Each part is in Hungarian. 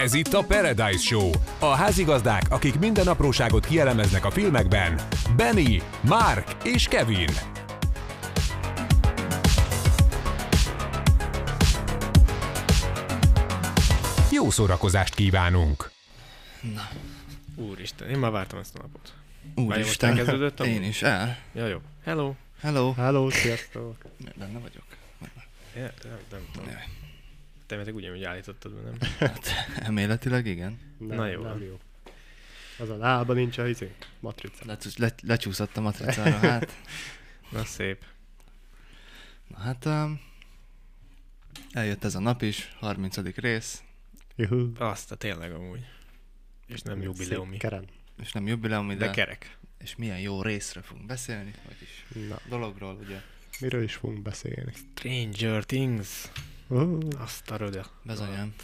Ez itt a Paradise Show. A házigazdák, akik minden apróságot kielemeznek a filmekben. Benny, Mark és Kevin. Jó szórakozást kívánunk! Úristen, én már vártam ezt a napot. Várj, most Úristen, elkezdődött én is, el. Ja, jó. Hello. Hello. Hello, sziasztok! Benne vagyok. Ja, nem, nem tudom. Te meg ugyanúgy állítottad, be, nem? Hát, elméletileg igen. Nem, Na jó. Nem jó. Az a lába nincs a izé, matrica. Le, le, lecsúszott a matricára, hát. Na szép. Na hát, um, eljött ez a nap is, 30. rész, Juhu. Azt a tényleg amúgy. És nem jubileumi. Szép Keren. és nem jubileumi, De de, kerek. és milyen jó részről fogunk beszélni, vagyis Na, dologról, ugye, miről is fogunk beszélni? Stranger Things. Uh, Azt a röde. bezonyám,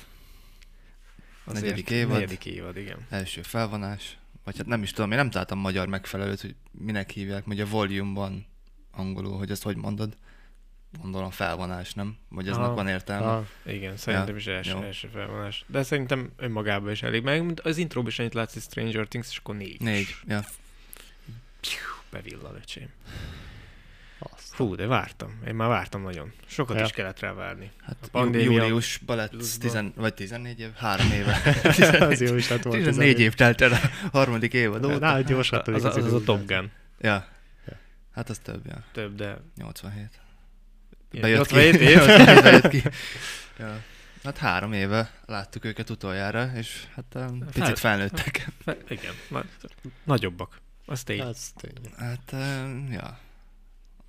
Azért Negyedik évad. Negyedik évad, igen. első felvonás, vagy hát nem is tudom, én nem találtam magyar megfelelőt, hogy minek hívják, ugye volume-ban angolul, hogy ezt hogy mondod, gondolom felvonás, nem? Vagy eznek van értelme. ah, Igen, szerintem is első, jó. első felvonás. De szerintem önmagában is elég. Meg az intróban is annyit látszik Stranger Things, és akkor négy. Négy, ja. Bevillan, öcsém. Fú, de vártam. Én már vártam nagyon. Sokat Ja. is kellett rá várni. Hát A pandémia júliusban lett tizen, vagy 14 év, három éve. Az jó is lett volna. 14 év telt el a harmadik évad óta. Na, gyorsan Az, az, az, az a Top Gun. Ja. Ja. Hát az több, ja. Több, de... 87. Ilyen Bejött ki. 87 év? Bejött ki. Ja. Hát három éve láttuk őket utoljára, és hát um, Fel- picit felnőttek. Fe- Igen, na, nagyobbak. Az tény. Ez tény. Hát, um, ja.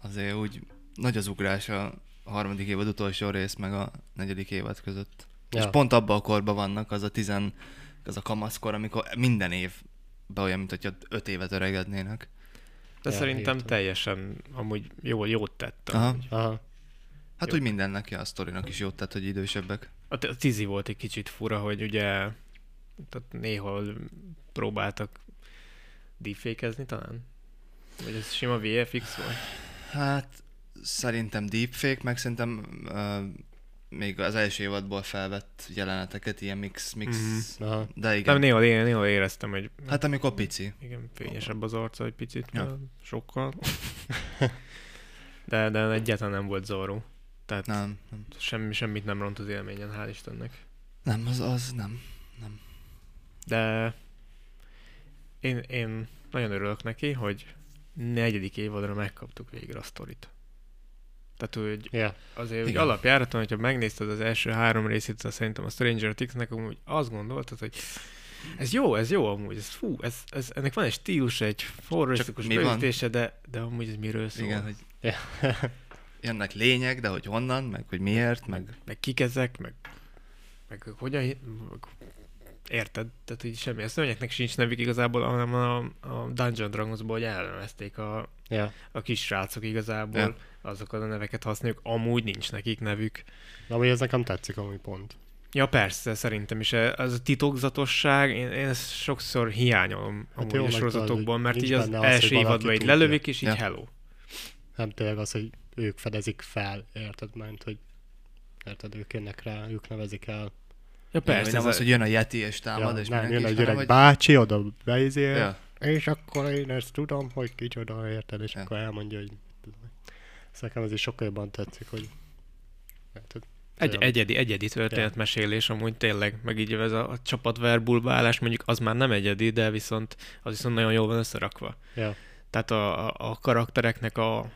Azért úgy nagy az ugrás a harmadik évad utolsó rész, meg a negyedik évad között. Ja. És pont abban a korban vannak, az a tizen, az a kamaszkor, amikor minden év olyan, mint hogyha öt évet öregednének. De Ja, szerintem értem. teljesen amúgy jó, jót tett. Aha. Aha. Hát Jó. úgy mindennek, ja, a sztorinak is jót tett, hogy idősebbek. A, t- a tizi volt egy kicsit fura, hogy ugye tehát néha próbáltak deepfake talán? Vagy ez sima VFX volt? Hát szerintem deepfake, meg szerintem uh, még az első évadból felvett jeleneteket, ilyen mix, mix, Mhm. Aha. de igen. Nem, néha, néha, néha éreztem, hogy Hát amikor pici. igen, fényesebb az arca egy picit, Ja. sokkal. de, de egyáltalán nem volt zavaró. Tehát Nem, nem. semmi, semmit nem ront az élményen, hál' Istennek. Nem, az, az nem. De én, én nagyon örülök neki, hogy negyedik évadra megkaptuk végre a sztorit. Tehát, hogy Ja. azért Igen. alapjáraton, hogyha megnézted az első három részét, az szerintem a Stranger Things-nek, amúgy azt gondoltad, hogy ez jó, ez jó amúgy, ez fú, ez, ez, ennek van egy stílus, egy van? beütése, de, de amúgy ez miről szól? Igen, hogy jönnek lényeg, de hogy honnan, meg hogy miért, meg meg kik ezek, meg, meg hogyan, meg, érted? Tehát, hogy semmi. A szörnyeknek sincs nevük igazából, hanem a, a Dungeon Dragonsból, hogy elnevezték a, Ja. a kis srácok igazából, Ja. azokat a neveket használjuk, amúgy nincs nekik nevük. De amúgy ez nekem tetszik, amúgy pont. Ja persze, szerintem is. Az a titokzatosság, én, én ezt sokszor hiányolom Hát amúgy a sorozatokból, mert így az az, első hogy évadban így lelövik, és így Ja. hello. Nem tényleg az, hogy ők fedezik fel, érted? Mert hogy érted, ők jönnek rá, ők nevezik el. Ja persze, nem ez az, a- hogy jön a Yeti és támad, ja, és nem, jön egy öreg hogy... bácsi, oda beizél, Ja, és akkor én ezt tudom, hogy kicsoda, érted? És Ja. akkor elmondja, hogy ez nekem ez is sokkal jobban tetszik, hogy érted? Egy, Olyan- egyedi, egyedi történetmesélés amúgy tényleg, meg így ez a, a csapat verbulbálás mondjuk az már nem egyedi, de viszont az viszont nagyon jól van összerakva. Ja. Tehát a, a, a karaktereknek a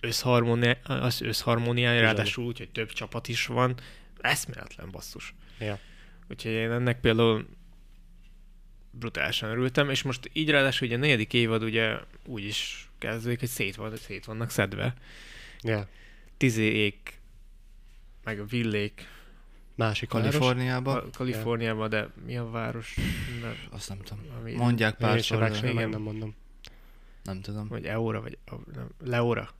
összharmónia, az összharmóniája, ráadásul úgy, hogy több csapat is van, eszméletlen basszus. Ja. Úgyhogy én ennek például brutálisan örültem, és most így ráadásul ugye a negyedik évad ugye úgy is kezdődik, hogy szét, van, szét vannak szedve. Ja. Tizék, meg a villék Másik város. Kaliforniába, Ka- Kaliforniában, de mi a város? Nem, azt nem tudom. ami, Mondják pár sem, igen. nem mondom. nem tudom. Vagy Eura, vagy nem, Leora.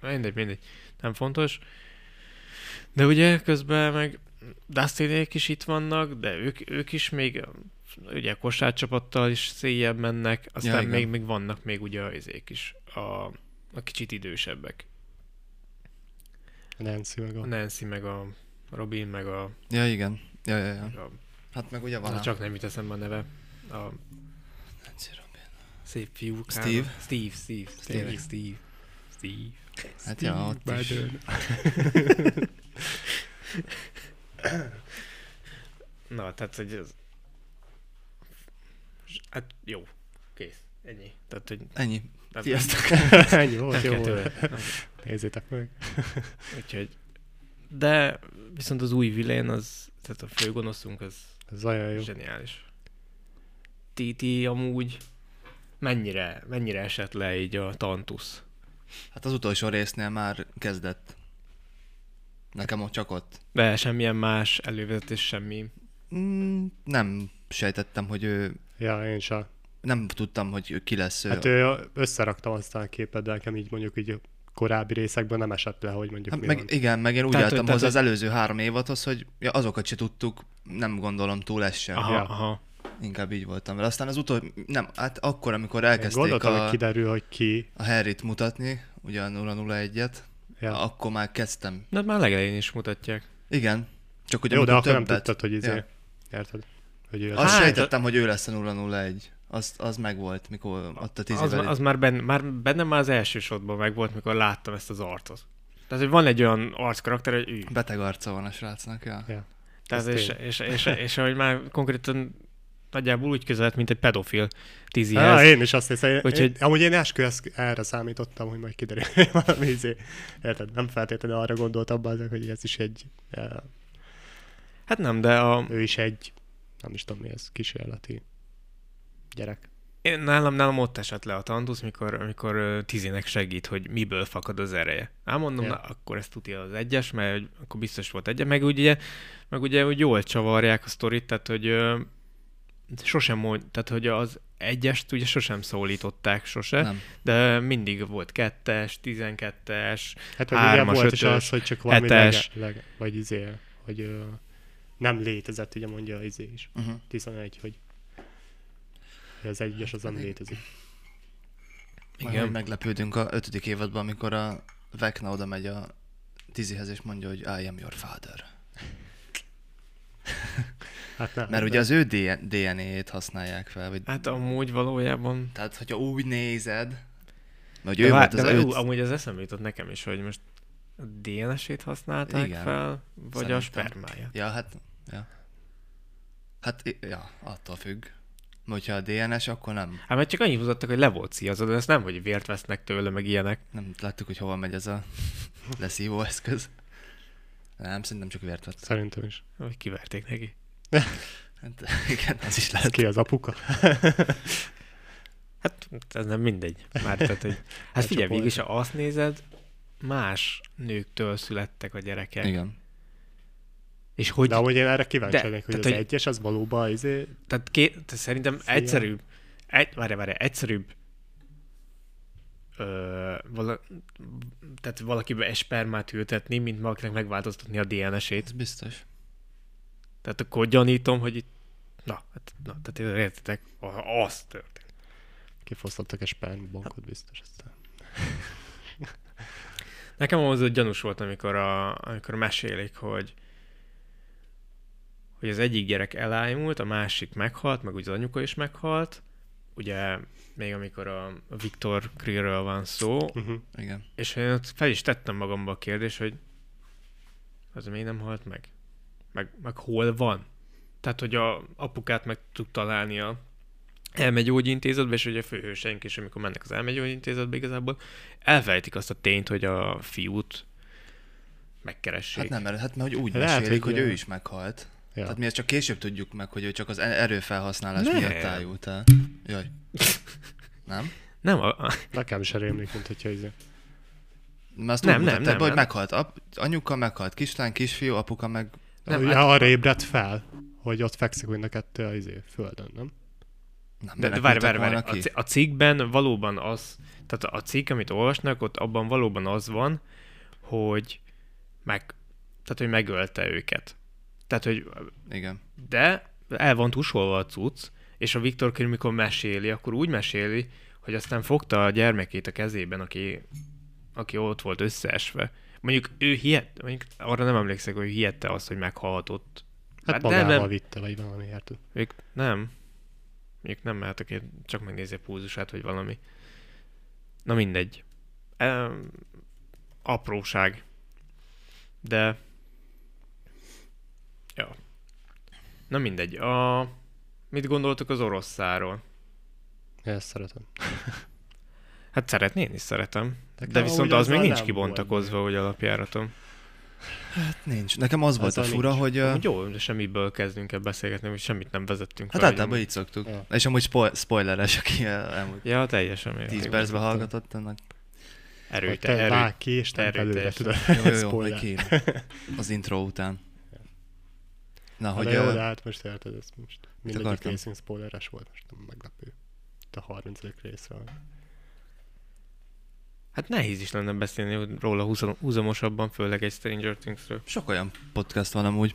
Mindegy, mindegy. Nem fontos. De ugye közben meg Dustinék is itt vannak, de ők, ők is még ugye kosárcsapattal is széjjebb mennek, aztán igen. még, még vannak még ugye az izék is, a, a kicsit idősebbek. Nancy meg A. Nancy, meg a Robin, meg a... Ja, igen. Ja, ja, ja. A, Hát meg ugye van na, a... csak nem jut eszembe a neve. A Nancy Robin. szép fiú. Steve? Steve, Steve. Steve. Steve. Steve. Hát ja, ott is. Na, tehát, hogy ez... Hát jó. Kész. Ennyi. Tehát, hogy Ennyi. nem, Sziasztok. Ennyi volt, jó volt. Nézzétek meg. Úgyhogy... De viszont az új vilén, az, tehát a főgonoszunk, az Ez olyan jó. zseniális. Ti, ti amúgy mennyire, mennyire esett le így a Tantusz? Hát az utolsó résznél már kezdett. Nekem ott csak ott. De semmilyen más elővezetés, semmi. Mm, nem sejtettem, hogy ő... Ja, én sem. Nem tudtam, hogy ő ki lesz ő. Hát ő, összeraktam aztán a képet, de nekem így mondjuk így a korábbi részekben nem esett le, hogy mondjuk Hát mi meg, van. igen, meg én úgy Tehát, álltam hogy- hozzá az előző három évadhoz, hogy ja, azokat se tudtuk, nem gondolom túl ez sem. Aha, Ja. aha. Inkább így voltam vele. Aztán az utol... Nem, hát akkor, amikor elkezdték Gondoltam, a, hogy kiderül, hogy ki. a Harryt mutatni, ugye a 001-et, Ja. akkor már kezdtem. De már legelején is mutatják. Igen, csak hogy Jó, de akkor nem többet... tudtad, hogy izé. Ja. Érted? Hogy ő Azt Hát, sejtettem, hogy ő lesz a 001. Az, az megvolt, mikor ott a tíz Az, évvel az már, benne, már bennem már az első shotban meg volt, mikor láttam ezt az arcot. Tehát, hogy van egy olyan arckarakter, hogy ő. Beteg arca van a srácnak, ja. Tehát, Ez és, és, és, és, és, ahogy már konkrétan nagyjából úgy közelett, mint egy pedofil tízihez. Ja, én is azt hiszem, Úgyhogy- Úgyhogy... én, amúgy én eskü ezt- erre számítottam, hogy majd kiderül hogy valami izé. Érted? Nem feltétlenül arra gondoltam azok, hogy ez is egy, eh, Hát nem, de a, ő is egy, nem is tudom mi ez, kísérleti gyerek. én, nálam, nálam ott esett le a tantusz, mikor, amikor ö, Tizinek segít, hogy miből fakad az ereje. Ám mondom, Ja. na, akkor ezt tudja az egyes, mert hogy akkor biztos volt egyes. Meg ugye, meg ugye hogy jól csavarják a sztorit, tehát hogy sosem mond, tehát hogy az egyest ugye sosem szólították sose, Nem. de mindig volt kettes, tizenkettes, Hát Hármas, volt is ötös, az, hogy csak valami hetes. lege, lege, vagy izé, hogy ö, nem létezett, ugye mondja izé is. Uh-huh. 11, hogy az egyes az nem létezik. Igen. Igen. meglepődünk a ötödik évadban, amikor a Vecna oda megy a Tizihez, és mondja, hogy I am your father. Hát nem. Mert ugye az ő DNA-ét használják fel, vagy... Hát amúgy valójában... Tehát, hogyha úgy nézed, hogy De, ő vár, volt az de öt... amúgy az eszembe jutott nekem is, hogy most a DNS-ét használták Igen. fel, vagy a Szerintem. spermáját. Ja, hát... Ja. Hát, ja, attól függ. Hogyha a DNS, akkor nem. Hát mert csak annyit mutattak, hogy le volt szíjazod, de ezt nem, hogy vért vesznek tőle, meg ilyenek. Nem láttuk, hogy hova megy ez a leszívó eszköz. Nem, szerintem csak vért vett. Szerintem is. Hogy kiverték neki. Hát, igen, az is lehet. Ki az apuka? Hát ez nem mindegy. Már tehát, hogy... Hát figyelj, végig is, ha azt nézed, más nőktől születtek a gyerekek. Igen. És hogy... De amúgy én erre kíváncsi lennék, hogy tehát, az hogy- egyes az valóban izé, Tehát, ké, tehát szerintem Fia. egyszerűbb, egy, várj, várj, egyszerűbb ö, vala, tehát valakibe egy spermát ültetni, mint valakinek megváltoztatni a DNS-ét. Ez biztos. Tehát akkor gyanítom, hogy itt, na, hát, na tehát értitek, az történt. kifosztottak egy spermbankot biztos aztán. Nekem ahhoz hogy gyanús volt, amikor, a, amikor mesélik, hogy hogy az egyik gyerek elájult, a másik meghalt, meg ugye az anyuka is meghalt. Ugye még amikor a a Viktor Krillről van szó, Uh-huh. Igen. és én ott fel is tettem magamba a kérdést, hogy az még nem halt meg? Meg, meg hol van? Tehát, hogy a apukát meg tud találni a elmegyógyintézetbe, és ugye a főhőseink is, amikor mennek az elmegyógyintézetbe igazából, elfejtik azt a tényt, hogy a fiút megkeressék. Hát nem, mert, hát, mert hogy úgy Lehet, mesélik, hogy hogy ő is meghalt. Ja. Tehát mi ezt csak később tudjuk meg, hogy ő csak az e- erőfelhasználás Nem. miatt ájult el. Jaj. Nem? Nem, a, a, Nekem is rémlik, mint hogyha izé. Mert azt Nem, úgy nem, mutatták nem, hogy nem. meghalt ap- anyuka, meghalt kislány, kisfiú, apuka meg... Nem, Nem, hát- ja, arra ébredt fel, hogy ott fekszik mind a kettő a izé, földön, nem? Nem, de, de várj, várj, várj. A, a cikkben valóban az, tehát a cikk, amit olvasnak, ott abban valóban az van, hogy meg, tehát, hogy megölte őket. Tehát, hogy Igen. de el van tusolva a cucc, és a Viktor Krim, mikor meséli, akkor úgy meséli, hogy aztán fogta a gyermekét a kezében, aki, aki ott volt összeesve. Mondjuk ő hihet, mondjuk arra nem emlékszek, hogy hihette azt, hogy meghalhatott. Hát Hát magával nem, nem. vitte, vagy valami, érted? Ők nem. Ők nem mehetek én, csak megnézni a púzusát, vagy valami. Na mindegy. E, apróság. De... Ja. Na mindegy. A... Mit gondoltok az orosszáról? Ezt szeretem. Hát szeretni, én is szeretem. Nekem De viszont amúgy az még nincs kibontakozva, hogy alapjáratom. Hát nincs. Nekem az volt a fura, nincs. hogy... Amúgy Jó, de semmiből kezdünk el beszélgetni, hogy semmit nem vezettünk Hát általában így szoktuk. Ja. És amúgy spo- spoileres, aki el- elmúlt Ja, teljesen 10 mértékben. percben hallgatott, annak Erő, Hogy te, te erő. vág és nem erőteljesen. tudod. jó, jó, jó. Az intro után. Na, hogy hogy... de jó, de hát most érted, ez most mindegyik részünk spoileres volt, most nem meglepő. Itt a 30. részről. Hát nehéz is lenne beszélni róla húzamosabban, főleg egy Stranger Things-ről. Sok olyan podcast van amúgy.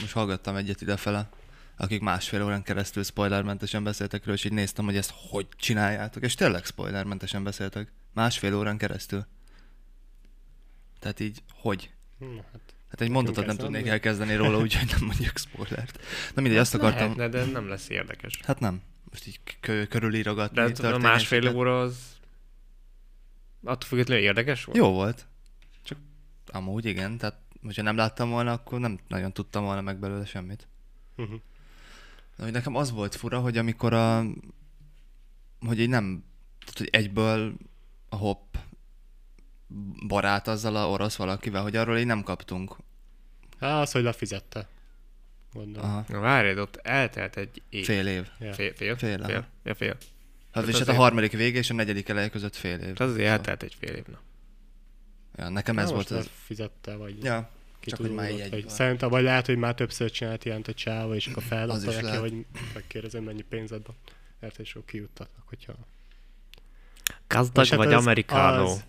Most hallgattam egyet idefele, akik másfél órán keresztül spoilermentesen beszéltek róla, és így néztem, hogy ezt hogy csináljátok, és tényleg spoilermentesen beszéltek. Másfél órán keresztül. Tehát így, hogy? Hm, hát Hát egy mondatot nem tudnék mondani? elkezdeni róla, úgyhogy nem mondjuk spoilert. Na mindegy, azt akartam... Lehetne, de nem lesz érdekes. Hát nem. Most így kö- körülírogatni. De tudod, a másfél óra az... Attól függetlenül érdekes volt? Jó volt. Csak amúgy igen, tehát hogyha nem láttam volna, akkor nem nagyon tudtam volna meg belőle semmit. uh-huh. De hogy nekem az volt fura, hogy amikor a... Hogy így nem... Tehát, hogy egyből a hopp barát azzal a orosz valakivel, hogy arról így nem kaptunk. Hát az, hogy lefizette. Gondolom. Aha. Na várjad, ott eltelt egy év. Fél év. Ja. Fél, fél, Fél, fél, ja, fél. Hát, és hát a harmadik vége és a negyedik eleje között fél év. Tehát azért Szóval- eltelt egy fél év. Na. Ja, nekem Na, ez volt az... lefizette, vagy Ja, ki csak hogy már vagy egyből. Szerintem, vagy lehet, hogy már többször csinált ilyent a csáva, és akkor feladta neki, lehet. hogy megkérdezem, mennyi pénzed van. Érted, és akkor kijuttatnak, hogyha... Gazdag hát vagy az- amerikánó. az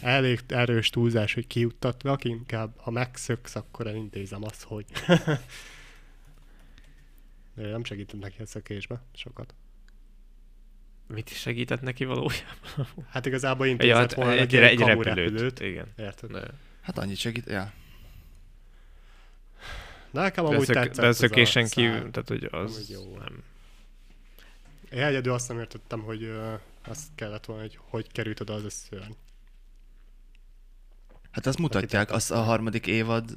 Elég erős túlzás, hogy kijuttatnak, inkább ha megszöksz, akkor elintézem azt, hogy... De nem segített neki a szökésbe sokat. Mit is segített neki valójában? Hát igazából Ja, intézett hát volna egy, egy, egy repülőt. repülőt. Igen. Érted? De, Hát annyit segít, ja. De nekem amúgy szök, tetszett de ez a szökésen szál. kívül, tehát hogy az jó. nem. Én egyedül azt nem értettem, hogy uh, azt kellett volna, hogy hogy került oda az a szörny. Hát azt mutatják, az a harmadik évad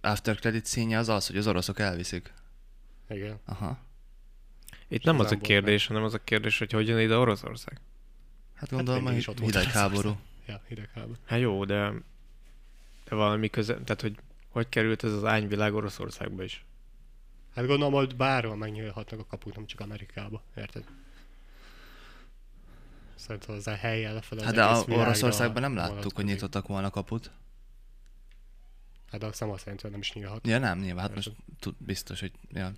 after credit színje az az, hogy az oroszok elviszik. Igen. Aha. Itt nem az az a kérdés, hanem az a kérdés, hogy hogyan ide Oroszország. Hát gondolom, mindig hogy is ott hidegháború. Ja, hidegháború. Hát jó, de, de valami köze, tehát hogy hogy került ez az ányvilág Oroszországba is? Hát gondolom, hogy bárhol megnyílhatnak a kapuk, nem csak Amerikába. Érted? Szerintem az a helyen lefele Hát de a Oroszországban nem láttuk, hogy vonatkozik. nyitottak volna kaput. Hát de azt nem azt jelenti, hogy nem is nyílhat. Ja nem, nyilván, hát most tud, biztos, hogy ja.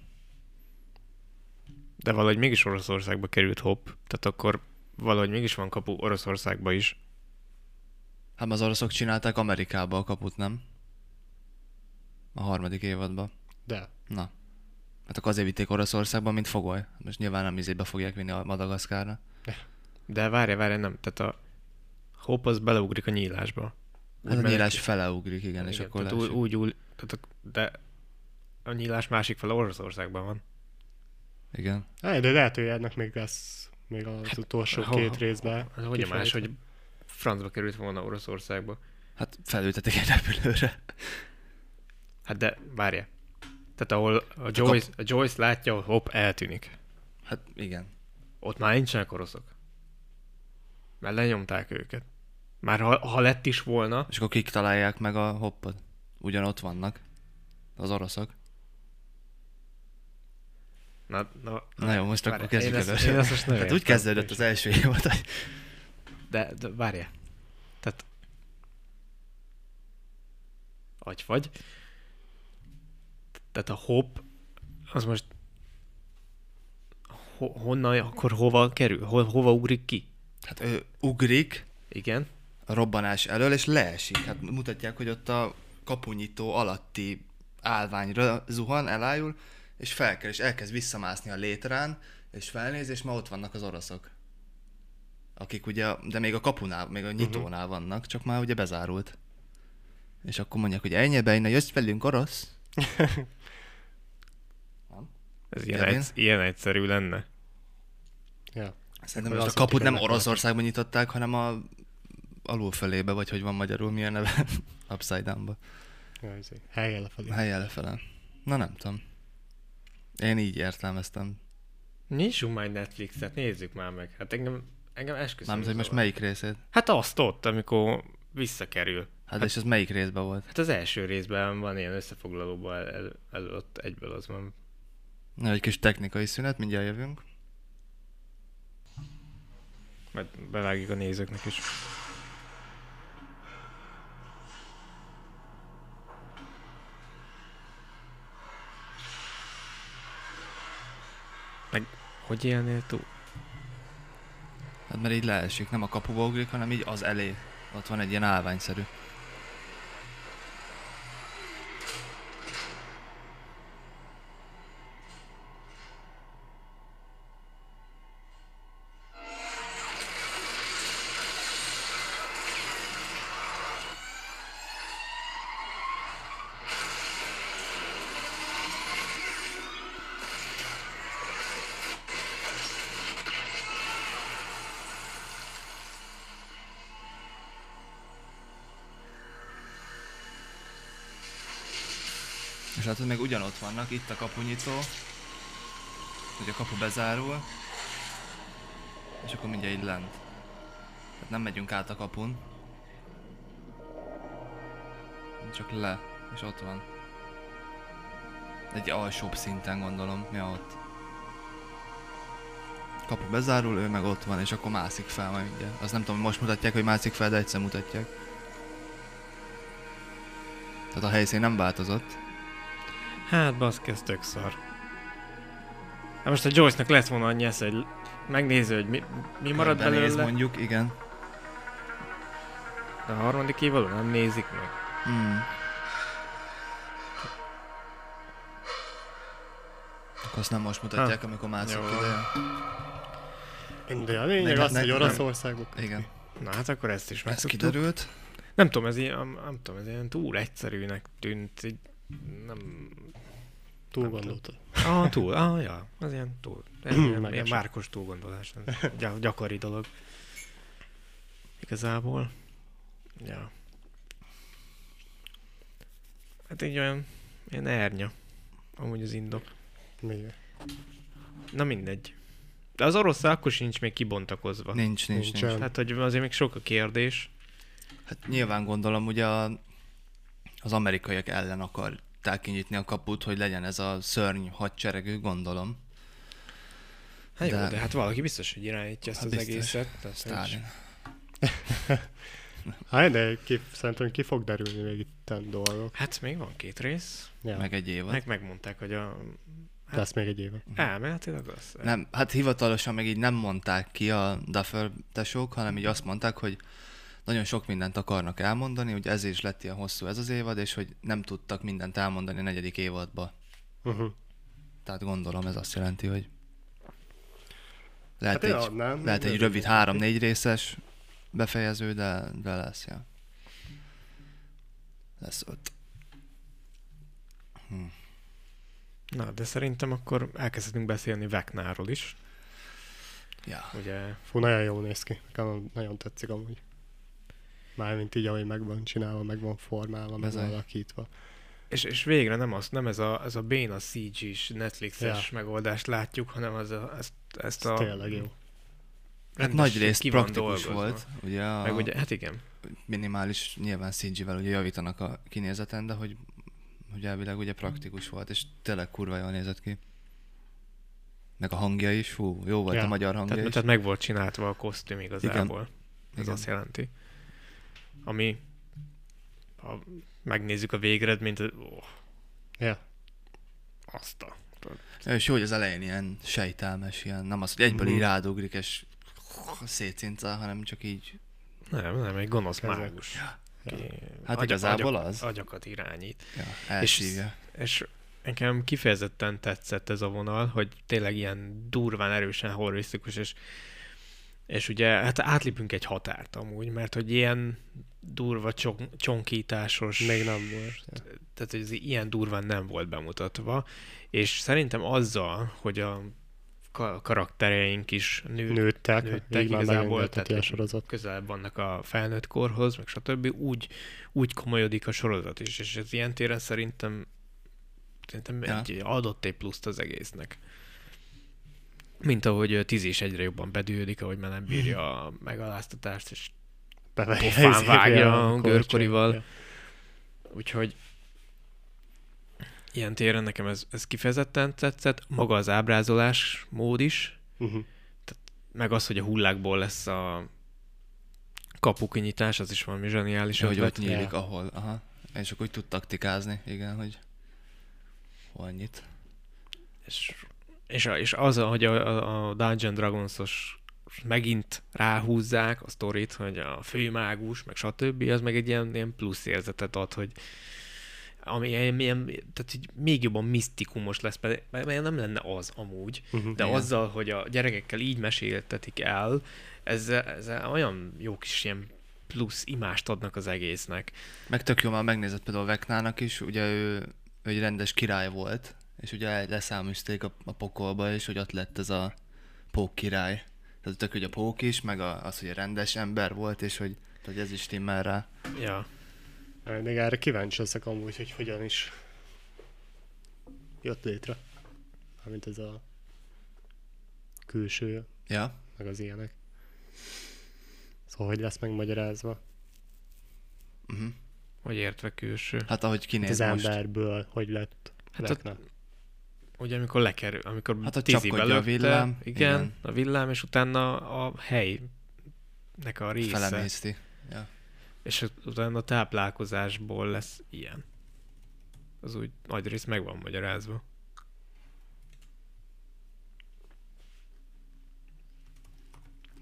De valahogy mégis Oroszországba került hopp, tehát akkor valahogy mégis van kapu Oroszországba is. Hát az oroszok csinálták Amerikába a kaput, nem? A harmadik évadban. De. Na. Hát akkor azért vitték Oroszországba, mint fogoly. Most nyilván nem izébe fogják vinni a Madagaszkárra. De várj, várj, nem. Tehát a hopp az beleugrik a nyílásba. Hát a nyílás feleugrik, igen, és igen, akkor tehát úgy, úgy, úgy tehát a, de a nyílás másik fele Oroszországban van. Igen. Hát, de lehet, hogy ennek még lesz még az utolsó ho- két részben. Hát hogy más, hogy francba került volna Oroszországba. Hát felültetik egy repülőre. Hát de várja. Tehát ahol a Joyce, a Joyce látja, hogy hopp, eltűnik. Hát igen. Ott már nincsenek oroszok. Mert lenyomták őket. Már ha, ha lett is volna, És akkor kik találják meg a hoppot? Ugyanott vannak. Az oroszok. Na, na, Na jó, most akkor várj, kezdjük én először. Én ezt most nem Hát úgy kezdődött az első évad, hogy De, de várja. Tehát... Agy vagy. Tehát a hop, az most ho, honnan, akkor hova kerül? Ho, hova ugrik ki? hát ő ugrik Igen. a robbanás elől, és leesik. Hát mutatják, hogy ott a kapunyító alatti állványra zuhan, elájul, és felkel, és elkezd visszamászni a létrán, és felnéz, és ma ott vannak az oroszok. Akik ugye, de még a kapunál, még a nyitónál vannak, csak már ugye bezárult. És akkor mondják, hogy ennyi bejne, jössz velünk orosz? Ez ilyen, Kevin? egy, ilyen egyszerű lenne. Ja. Szerintem most a kaput nem Oroszországban nyitották, hanem a alulfölébe, vagy hogy van magyarul, milyen neve? Upside downba. Ja, izé, Helyjel lefelé. Helye lefele. Na nem tudom. Én így értelmeztem. Nyissunk majd Netflixet, nézzük már meg. Hát engem, engem esküszöm. Nem hogy most melyik részét? Hát azt ott, amikor visszakerül. Hát, és ez melyik részben volt? Hát az első részben van ilyen összefoglalóban el, el, el ott egyből az van. Na, egy kis technikai szünet, mindjárt jövünk. Majd bevágjuk a nézőknek is. Meg hogy élnél túl? Hát mert így leesik, nem a kapuba ugrik, hanem így az elé. Ott van egy ilyen állványszerű. Hát még ugyanott vannak, itt a kapunyitó, hogy a kapu bezárul, és akkor mindjárt így lent. Tehát nem megyünk át a kapun, csak le, és ott van. Egy alsóbb szinten gondolom, mi a ott. Kapu bezárul, ő meg ott van, és akkor mászik fel majd mindjárt. Azt nem tudom, most mutatják, hogy mászik fel, de egyszer mutatják. Tehát a helyszín nem változott. Hát baszki, ez tök szar. Hát most a Joyce-nak lesz volna annyi esze, hogy megnéző, hogy mi, mi marad Benéz belőle, mondjuk, igen. de a harmadik évadon nem nézik meg. Hmm. Akkor azt nem most mutatják, amikor mászik ideje. De a lényeg Meg- az, meg- hogy nem. Oroszországban. Igen. Na hát akkor ezt is Ez megtudtuk. kiderült. Nem tudom, ez ilyen, nem tudom, ez ilyen túl egyszerűnek tűnt, így nem... Túl gondoltad. Ah, túl, ah, ja, az ilyen túl. Ez ilyen, ilyen márkos túlgondolás, gyakori dolog. Igazából. Ja. Hát egy olyan, ilyen ernya. Amúgy az indok. Miért? Na mindegy. De az orosz akkor sincs még kibontakozva. Nincs, nincs, Nincsen. nincs. Hát, hogy azért még sok a kérdés. Hát nyilván gondolom, ugye a, az amerikaiak ellen akarták kinyitni a kaput, hogy legyen ez a szörny hadseregű, gondolom. Hát jó, De- de hát valaki biztos, hogy irányítja ezt Hát az biztos. egészet. Stalin. Hát, de ki, szerintem ki fog derülni még itt dolgok. Hát még van két rész. Ja. Meg egy évad. Meg megmondták, hogy a... Lesz még egy éve. Elméletileg az. Nem, hát hivatalosan meg így nem mondták ki a Duffer tesók, hanem így azt mondták, hogy nagyon sok mindent akarnak elmondani, hogy ezért is lett ilyen hosszú ez az évad, és hogy nem tudtak mindent elmondani a negyedik évadba. Uh-huh. Tehát gondolom ez azt jelenti, hogy lehet, Hát egy, nem, lehet egy rövid három-négy részes befejező, de, de lesz, ja. Lesz öt. Na, de szerintem akkor elkezdhetünk beszélni Vecnáról is. Ja. Ugye, Fú, nagyon jól néz ki. Nekem nagyon tetszik amúgy. Mármint így, ahogy meg van csinálva, meg van formálva, meg van alakítva. és, és végre nem, az, nem ez a, ez a béna CG-s, Netflixes Ja. megoldást látjuk, hanem az a, ezt, ezt Ez a... tényleg jó. Hát nagy részt praktikus dolgozva. volt, ugye a Meg ugye, hát igen. minimális, nyilván CG-vel ugye javítanak a kinézeten, de hogy, hogy elvileg ugye praktikus volt, és tényleg kurva jól nézett ki. Meg a hangja is, fú, jó volt Ja. a magyar hangja Tehát, is. tehát meg volt csinálva a kosztüm igazából. Ez Igen. azt jelenti. Ami, ha megnézzük a végeredményt, oh, Ja. azt a... Ja, És jó, hogy az elején ilyen sejtelmes, ilyen, nem az, hogy egyből Mhm. így rádugrik, és szétcincál, hanem csak így, Nem, nem, egy gonosz mágus. Ja. Ki Hát agyak- igazából agyak- az. Agyakat irányít. ja, elszívja. És nekem kifejezetten tetszett ez a vonal, hogy tényleg ilyen durván, erősen horrorisztikus, és És ugye hát átlépünk egy határt amúgy, mert hogy ilyen durva csonk- csonkításos... Még nem volt. Tehát, hogy ez ilyen durván nem volt bemutatva, és szerintem azzal, hogy a ka- karaktereink is nő, Nőttek, nőttek így már igazából, tehát a sorozat. közelebb vannak a felnőtt korhoz, meg stb. Úgy, úgy komolyodik a sorozat is, és ez ilyen téren szerintem, szerintem Ja. egy, adott egy pluszt az egésznek. Mint ahogy tíz és egyre jobban bedődik, ahogy már nem bírja a megaláztatást, és pofán vágja a görkorival. korcsolyát. Úgyhogy ilyen téren nekem ez, ez kifejezetten tetszett. Maga az ábrázolás mód is, Uh-huh. meg az, hogy a hullákból lesz a kapukinyitás, az is valami zseniális És hogy ott nyílik, Ja. ahol, aha. És akkor úgy tud taktikázni, igen, hogy hol nyit. És, és, és az, hogy a, a, a Dungeon Dragons-os megint ráhúzzák a sztorit, hogy a főmágus, meg stb., az meg egy ilyen, ilyen plusz érzetet ad, hogy ami ilyen, ilyen, tehát így még jobban misztikumos lesz, mert nem lenne az amúgy, Uh-huh. de Igen. azzal, hogy a gyerekekkel így meséltetik el, ezzel, ezzel olyan jó kis ilyen plusz imást adnak az egésznek. Meg tök jó, már megnézett például Veknának is, ugye ő, ő egy rendes király volt, és ugye leszáműzték a, a pokolba, és hogy ott lett ez a pók király. Tehát tök, hogy a pók is, meg a, az, hogy a rendes ember volt, és hogy, hogy ez is timmel rá. Ja, Még erre kíváncsi leszek amúgy, hogy hogyan is jött létre. Mármint ez a külső, Ja, meg az ilyenek. Szóval hogy lesz megmagyarázva? uh-huh. hogy értve külső. Hát ahogy Hát kinéz az most. emberből, hogy lett Hát Vecna. Ugye amikor lekerül, amikor Hát, hogy tízi csapkodja a villám, igen, igen. a villám, és utána a helynek a része. Felemészti. Ja. És utána a táplálkozásból lesz ilyen. Az úgy nagy rész meg van magyarázva.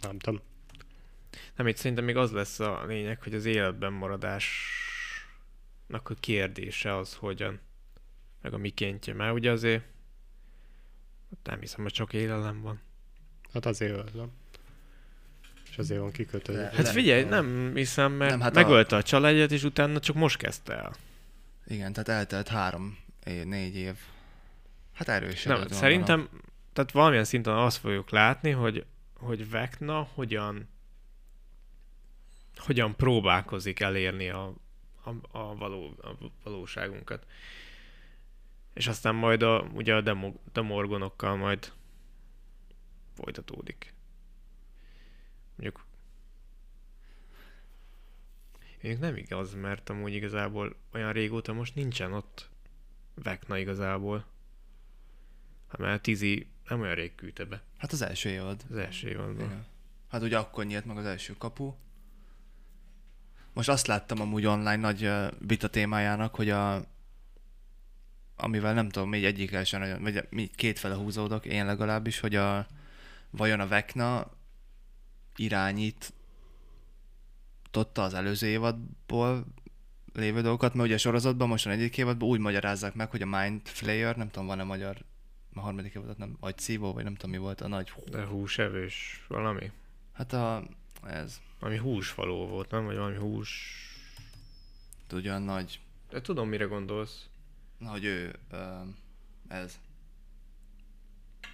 Nem tudom. Nem, itt szerintem még az lesz a lényeg, hogy az életben maradásnak a kérdése az hogyan, meg a mikéntje. Mert ugye azért nem hiszem, hogy csak élelem van. Hát azért öl, nem? És azért van kikötő. De- Hát Le- figyelj, nem hiszem, mert Nem, nem, hát a- megölte a... a családját, és utána csak most kezdte el. Igen, tehát eltelt három, év, négy év. Hát erős. Nem, szerintem, tehát valamilyen szinten azt fogjuk látni, hogy, hogy Vecna hogyan hogyan próbálkozik elérni a, a, a, való, a valóságunkat. És aztán majd a, ugye a demo, demorgonokkal majd folytatódik. Mondjuk Mondjuk nem igaz, mert amúgy igazából olyan régóta most nincsen ott Vecna igazából. Hát mert Tizi nem olyan rég küldte be Hát az első évad. az első évadban. Igen. Hát ugye akkor nyílt meg az első kapu. Most azt láttam amúgy online nagy vita témájának, hogy a amivel nem tudom, még egyik sem nagyon, vagy mi kétfele húzódok, én legalábbis, hogy a vajon a Vecna irányít totta az előző évadból lévő dolgokat, mert ugye a sorozatban most a negyedik évadban úgy magyarázzák meg, hogy a Mind Flayer, nem tudom, van-e magyar, a harmadik évadot nem, agyszívó, vagy nem tudom mi volt a nagy, De húsevős valami? hát a, ez, Valami húsfaló volt, nem? Vagy valami hús... ugyan nagy, De tudom, mire gondolsz. Na, hogy ő, ez.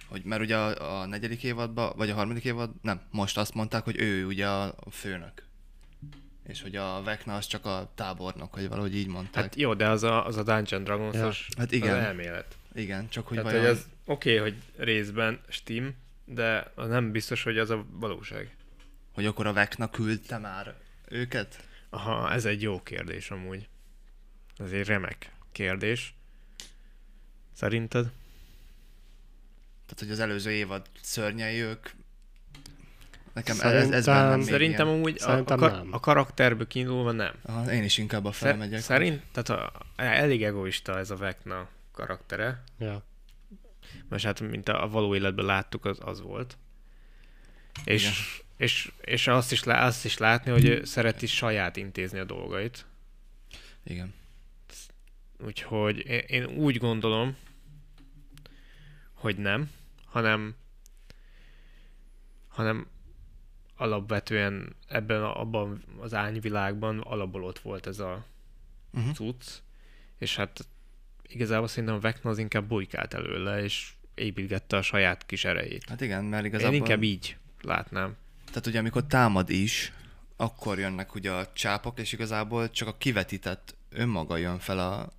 Hogy, mert ugye a, a negyedik évadban, vagy a harmadik évad, nem, most azt mondták, hogy ő ugye a, főnök. És hogy a Vecna az csak a tábornok, hogy valahogy így mondták. Hát jó, de az a, az a Dungeon Dragons-os Hát igen. az elmélet. Igen, csak hogy Tehát, vajon... hogy ez oké, okay, hogy részben Steam, de az nem biztos, hogy az a valóság. Hogy akkor a Vecna küldte már őket? Aha, ez egy jó kérdés amúgy. Ez egy remek kérdés. Szerinted? Tehát, hogy az előző évad szörnyei ők... Nekem ez, ez, ez Szerintem- bennem még Szerintem ilyen. amúgy a, a, Szerintem kar- nem. a karakterből kiindulva nem. Aha, én is inkább a Szer- felmegyek. szerint, tehát a, elég egoista ez a Vecna karaktere. Ja. Most hát, mint a, a való életben láttuk, az, az volt. És, és, és azt, is, lá- azt is látni, hogy ő szereti saját intézni a dolgait. Igen. Úgyhogy én, én úgy gondolom, hogy nem, hanem hanem alapvetően ebben a, abban az ányvilágban alapból ott volt ez a Uh-huh. cucc, és hát igazából szerintem a Vecna az inkább bujkált előle, és építgette a saját kis erejét. Hát igen, mert Én igazából... inkább így látnám. Tehát ugye amikor támad is, akkor jönnek ugye a csápok, és igazából csak a kivetített önmaga jön fel a...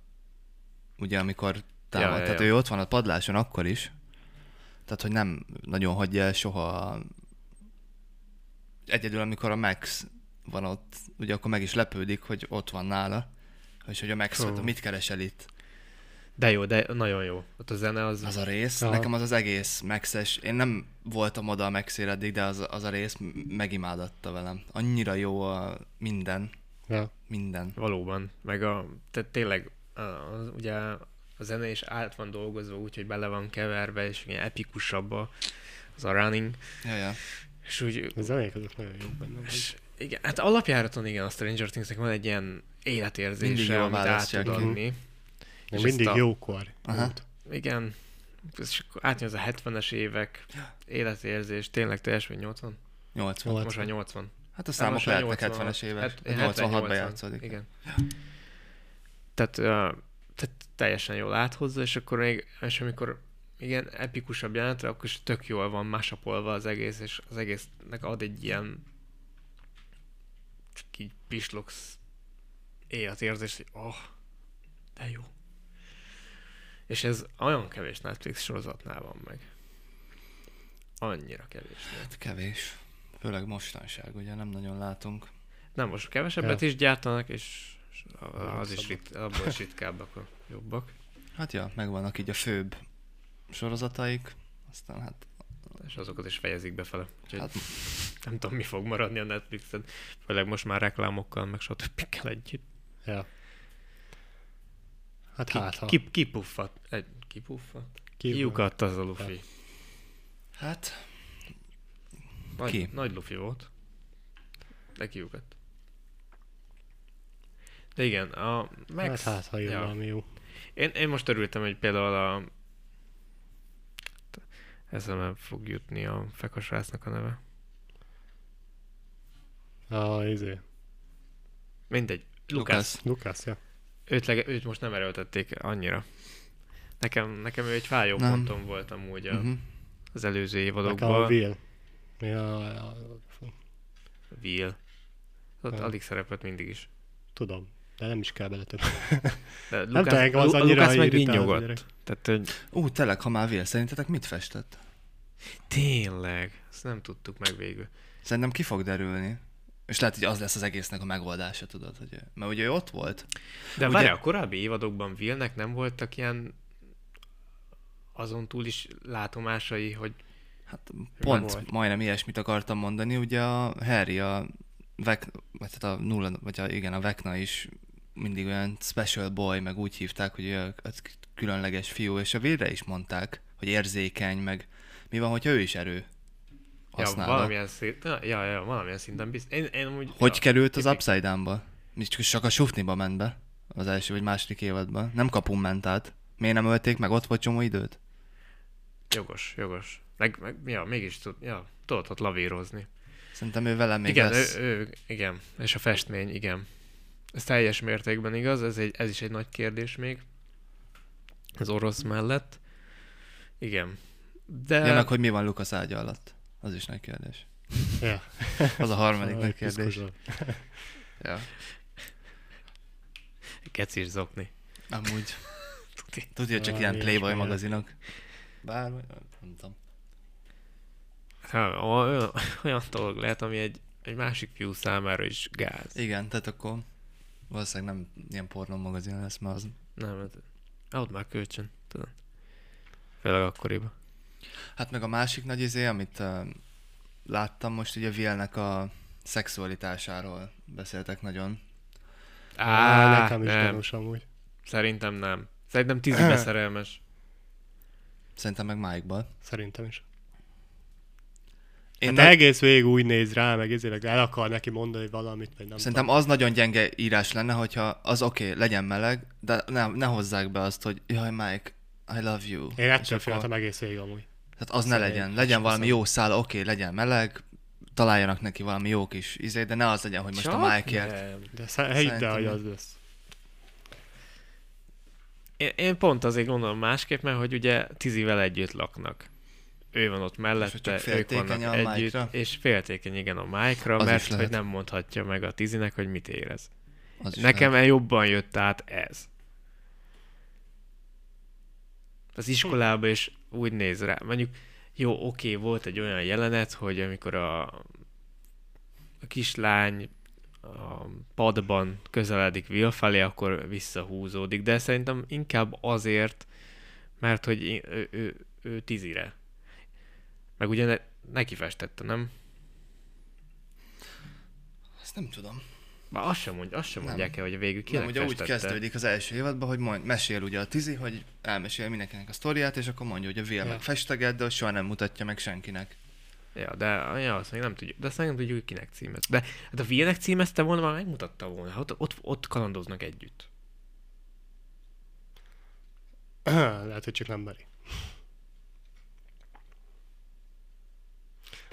Ugye amikor támad. Ja, ja, Tehát ja. ő ott van a padláson akkor is. Tehát, hogy nem nagyon hagyja el soha. Egyedül, amikor a Max van ott, ugye akkor meg is lepődik, hogy ott van nála. És hogy a Max, hogy mit keresel itt? De jó, de nagyon jó. Ott a zene az... Az a rész, Aha. nekem az az egész Maxes, én nem voltam oda a Maxért eddig, de az, az a rész megimádatta velem. Annyira jó a minden, Ja. minden. Valóban. Meg a... Tehát tényleg a, a, ugye a zene is át van dolgozva úgy, hogy bele van keverve, és ilyen epikusabb a, az a running. Ja, ja. És úgy... A zenék azok nagyon jók benne. És igen, hát alapjáraton igen, a Stranger Thingsnek van egy ilyen életérzése, amit át tud ki. adni. És mindig a- jókor. Aha. Igen, és akkor átjön az a 70-es évek életérzés, tényleg teljes vagy 80? 80. Nyolc. Most már 80. Hát a számok most már lehetnek 80 70-es évek. Hát, 86-ban 70-80, játszódik. Igen. Tehát, uh, tehát teljesen jól áthozza, és akkor még, és amikor igen, epikusabb jelenetre, akkor is tök jól van másapolva az egész, és az egésznek ad egy ilyen csak így pislogsz életérzés, hogy oh, de jó. És ez olyan kevés Netflix sorozatnál van meg. Annyira kevés. Hát kevés. Főleg mostanság, ugye nem nagyon látunk. Nem, most kevesebbet Ja. is gyártanak, és és az is rit, abból is ritkábbak a jobbak. Hát ja, megvannak így a főbb sorozataik. Aztán hát, És azokat is fejezik befele. Úgyhogy hát nem tudom, mi fog maradni a Netflixen. Főleg most már reklámokkal, meg stb. együtt. Ja. Hát Ki, hát, ha. ki, kipuffat. Egy, kipuffat? ki- Kiukadt az a Luffy. hát Nagy, Ki? nagy Luffy volt. De kiukadt. De igen, a Max... Hát, hát, ha jön ja. valami jó. Én, én most örültem, hogy például a... Eszembe fog jutni a fekasrácnak a neve. A, izé. Mindegy. Lukasz. Lukász, ja. Őt, lege, őt most nem erőltették annyira. Nekem, nekem ő egy fájó Nem. pontom volt amúgy a, Uh-huh. az előző Nekem a évadokban. Will. Mi a, a, Will. Ott Ja. alig szerepelt mindig is. tudom, de nem is kell bele több. De tudom, az annyira Lukasz meg vinyogott. Tehát, hogy Ú, tényleg, ha már vél, szerintetek mit festett? tényleg, ezt nem tudtuk meg végül. Szerintem ki fog derülni. És lehet, hogy az lesz az egésznek a megoldása, tudod, hogy... Mert ugye ő ott volt. De Ugye- várj, a korábbi évadokban Willnek nem voltak ilyen azon túl is látomásai, hogy Hát pont volt. majdnem ilyesmit akartam mondani, ugye a Harry, a Vek, vagy hát a nulla, vagy a, igen, a Vekna is mindig olyan special boy, meg úgy hívták, hogy az különleges fiú, és a Vérre is mondták, hogy érzékeny, meg mi van, hogyha ő is erő ja, használva. valamilyen szinten, ja, ja, valamilyen szinten biztos. Én, én úgy, Hogy ja, került az Upside Down-ba? Mi Csak, csak a Sufniba ment be az első vagy második évadban. Nem kapun ment át. Miért nem ölték meg? Ott volt csomó időt? Jogos, jogos. Meg, meg ja, mégis tud, ja, tudod ott lavírozni. Szerintem ő velem még igen, lesz. ő, ő, igen, és a festmény, igen. Ez teljes mértékben igaz, ez, egy, ez is egy nagy kérdés még. Az orosz mellett. Igen. De... Ja, meg hogy mi van Lukasz ágya alatt. Az is nagy kérdés. Ja. Az a harmadik Aj, nagy kérdés. Ja. Kecis zokni. Amúgy. Tudja, csak ilyen Playboy magazinok. Bár, nem tudom. Ha, olyan, olyan dolog lehet, ami egy, egy másik fiú számára is gáz. Igen, tehát akkor valószínűleg nem ilyen pornó magazin lesz, mert az... Nem, hát ott már kölcsön, tudod. Főleg akkoriban. Hát meg a másik nagy izé, amit uh, láttam most, ugye Vilnek a szexualitásáról beszéltek nagyon. Á, nekem is nem. gyanús amúgy. Szerintem nem. Szerintem tízibe szerelmes. Szerintem meg Mike-ban. Szerintem is. Én hát nagy- egész végig úgy néz rá, meg ezért el akar neki mondani valamit, vagy nem Szerintem az nagyon gyenge írás lenne, hogyha az oké, okay, legyen meleg, de ne, ne hozzák be azt, hogy jaj, Mike, I love you. Én ettől akkor- féltem egész végig amúgy. Tehát az ne Szerint, legyen. és Legyen valami jó szál, oké, okay, legyen meleg, találjanak neki valami jó kis izé, de ne az legyen, hogy most a Mike-ért. nem. De sze- hidd el, hogy nem. az lesz. Én, én pont azért gondolom másképp, mert hogy ugye Tizivel együtt laknak. Ő van ott mellette, ők vannak a együtt, Mike-ra? és féltékeny igen a Mike-ra, Az mert hogy nem mondhatja meg a Tizinek, hogy mit érez. Az Nekem el jobban jött át ez. Az iskolába is úgy néz rá. Mondjuk, jó, oké, volt egy olyan jelenet, hogy amikor a, a kislány a padban közeledik Will felé, akkor visszahúzódik, de szerintem inkább azért, mert hogy én- ő, ő, ő tizire. Meg ugye ne, neki festette, nem? Ezt nem tudom. Már azt sem, mond, azt sem Nem. mondják el, hogy végül Nem, kinek ugye úgy festette. kezdődik az első évadban, hogy mond, mesél ugye a Tizi, hogy elmesél mindenkinek a sztoriát, és akkor mondja, hogy a Will Ja. meg festeget, de soha nem mutatja meg senkinek. Ja, de ja, azt még nem tudjuk, de azt nem tudjuk, hogy kinek címez. De hát a Vilnek címezte volna, már megmutatta volna. Ott, ott, ott kalandoznak együtt. Lehet, hogy csak nem meri.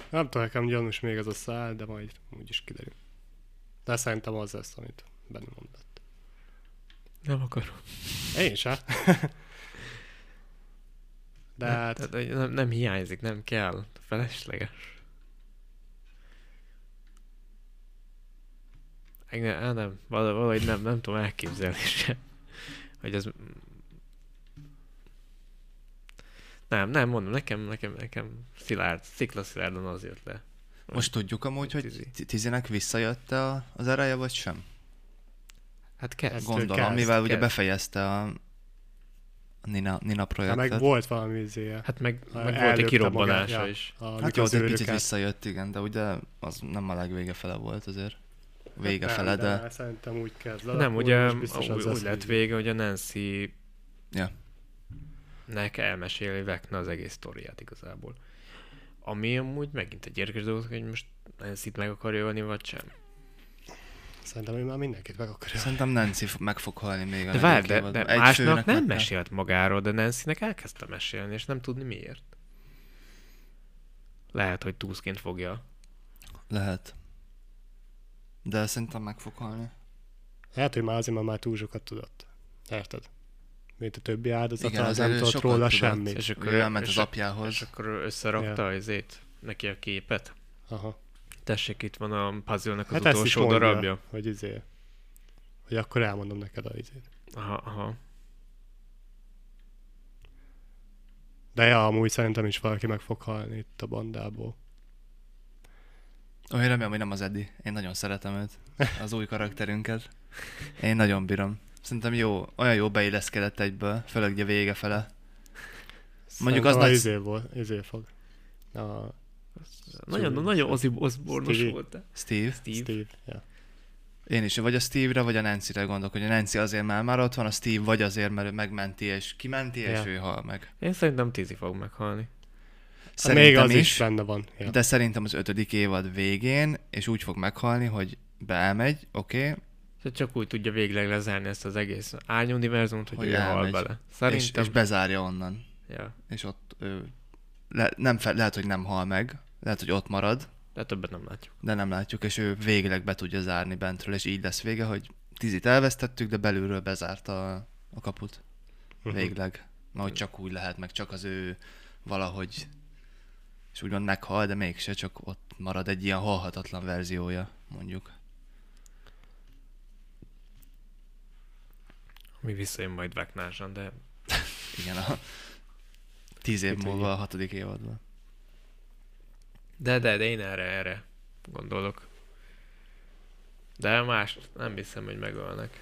Nem tudom, nekem gyanús még ez a szál, de majd úgyis kiderül. De szerintem az lesz, amit benne mondott. Nem akarom. Én sem. De Nem, hát, tehát, nem, nem hiányzik, nem kell. Felesleges. Á, nem, vala- valahogy nem, nem tudom elképzelni se. Hogy az... Nem, nem, mondom, nekem, nekem, nekem szilárd, szikla szilárdan az jött le. Most tudjuk amúgy, hogy Tizi. Ti- Tizinek visszajött a, az ereje, vagy sem? Hát kezd. Gondolom, kezd, mivel ugye befejezte a Nina, Nina hát projektet. meg volt valami izéje. Hát meg, meg volt egy kirobbanása magát, is. Hát jó, az egy picit visszajött, igen, de ugye az nem a legvége fele volt azért. Vége Nem, fele, de... Szerintem úgy kezd. Nem, ugye és biztos az úgy, lett vége, hogy a Nancy Ja. Nek elmeséli Vecna az egész sztoriát igazából. Ami amúgy megint egy érdekes dolog, hogy most Nancy-t meg akarja ölni, vagy sem. Szerintem ő már mindenkit meg akarja. Szerintem Nancy meg fog halni még a De várj, de, de Egy másnak nem meg mesélt magáról, de Nancy-nek elkezdte mesélni, és nem tudni miért. Lehet, hogy túszként fogja. Lehet. De szerintem meg fog halni. Lehet, hogy már azért, mert már túl sokat tudott. Érted? Mint a többi áldozata, Igen, az nem tudott róla tudott. semmi. És akkor, Ő elment az apjához. és akkor összerakta ja. azért neki a képet. Aha. Tessék, itt van a puzzle-nek az Hát utolsó mondja, darabja. hogy izé. Hogy akkor elmondom neked a izét. Aha, aha. De ja, amúgy szerintem is valaki meg fog halni itt a bandából. Ó, én remélem, hogy nem az Eddie. Én nagyon szeretem őt. Az új karakterünket. Én nagyon bírom. Szerintem jó, olyan jó beilleszkedett egyből, főleg ugye vége fele. Mondjuk az nagy- izé, volt, izé fog. A Nagyon, Steve- nagyon Ozzy osbourne Stevie. volt. Steve. Steve. Steve. Ja. Én is, vagy a Steve-re, vagy a Nancy-re gondolok, hogy a Nancy azért már, már ott van, a Steve vagy azért, mert ő megmenti, és kimenti, és Ja. ő hal meg. Én szerintem Tizi fog meghalni. Hát még Szerintem az is. is, benne van. Ja. de szerintem az ötödik évad végén, és úgy fog meghalni, hogy beelmegy, oké, okay, És csak úgy tudja végleg lezárni ezt az egész árnyuniverzumot, hogy, Hogy ő hal bele. és, Szerintem... és bezárja onnan. Ja, És ott ő, le, nem fe, lehet, hogy nem hal meg, lehet, hogy ott marad, de többet nem látjuk. de nem látjuk, és ő végleg be tudja zárni bentről, és így lesz vége, hogy tizit elvesztettük, de belülről bezárta a, a kaput. Mhm. Végleg. Mert hogy csak úgy lehet, meg csak az ő valahogy és úgymond meghal, de mégse, csak ott marad egy ilyen halhatatlan verziója, mondjuk. Mi visszajön majd Veknásan, de Igen, a tíz év múlva a hatodik évadban. De, de, de én erre, erre gondolok. De más nem hiszem, hogy megölnek.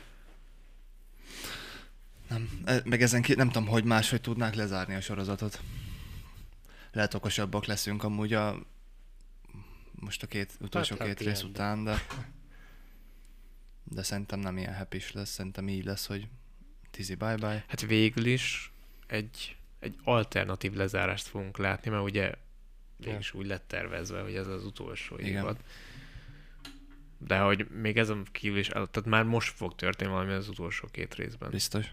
Nem, e- meg ezen ki, nem tudom, hogy máshogy tudnák lezárni a sorozatot. Lehet okosabbak leszünk amúgy a most a két, utolsó Hát, két happy rész után, de de szerintem nem ilyen happy lesz, szerintem így lesz, hogy tizi bye-bye. Hát végül is egy, egy alternatív lezárást fogunk látni, mert ugye végül is úgy lett tervezve, hogy ez az utolsó Igen. évad. De hogy még ezen kívül is, tehát már most fog történni valami az utolsó két részben. Biztos.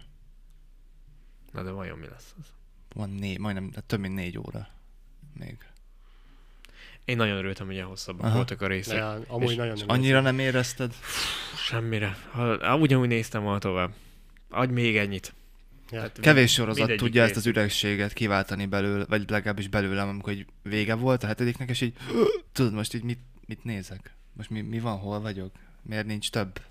Na de vajon mi lesz az? Van né, majdnem, több mint négy óra még. Én nagyon örültem, hogy ilyen hosszabbak Aha. voltak a részek. De amúgy És- nagyon és nem annyira nem érezted? Semmire. Ha, ha ugyanúgy néztem volna tovább. Adj még ennyit. Ja. Tehát Kevés sorozat tudja ezt az üregséget kiváltani belőle, vagy legalábbis belőlem, amikor így vége volt a hetediknek, és így tudod, most így mit, mit nézek? Most mi, mi van, hol vagyok? Miért nincs több?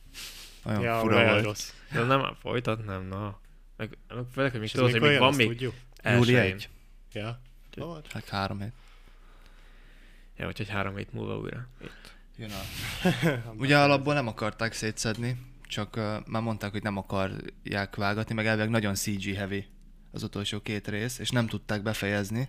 Olyan Ja, fura olyan volt. rossz. De nem, folytatnám, na. Meg, meg főleg, hogy még tudod, hogy még van még tudjuk? Júli. 1. Ja. Hát három hét. Ja, úgyhogy három hét múlva újra. Jön a... Ugye alapból nem akarták szétszedni, csak uh, már mondták, hogy nem akarják vágatni, meg elvileg nagyon CG heavy az utolsó két rész, és nem tudták befejezni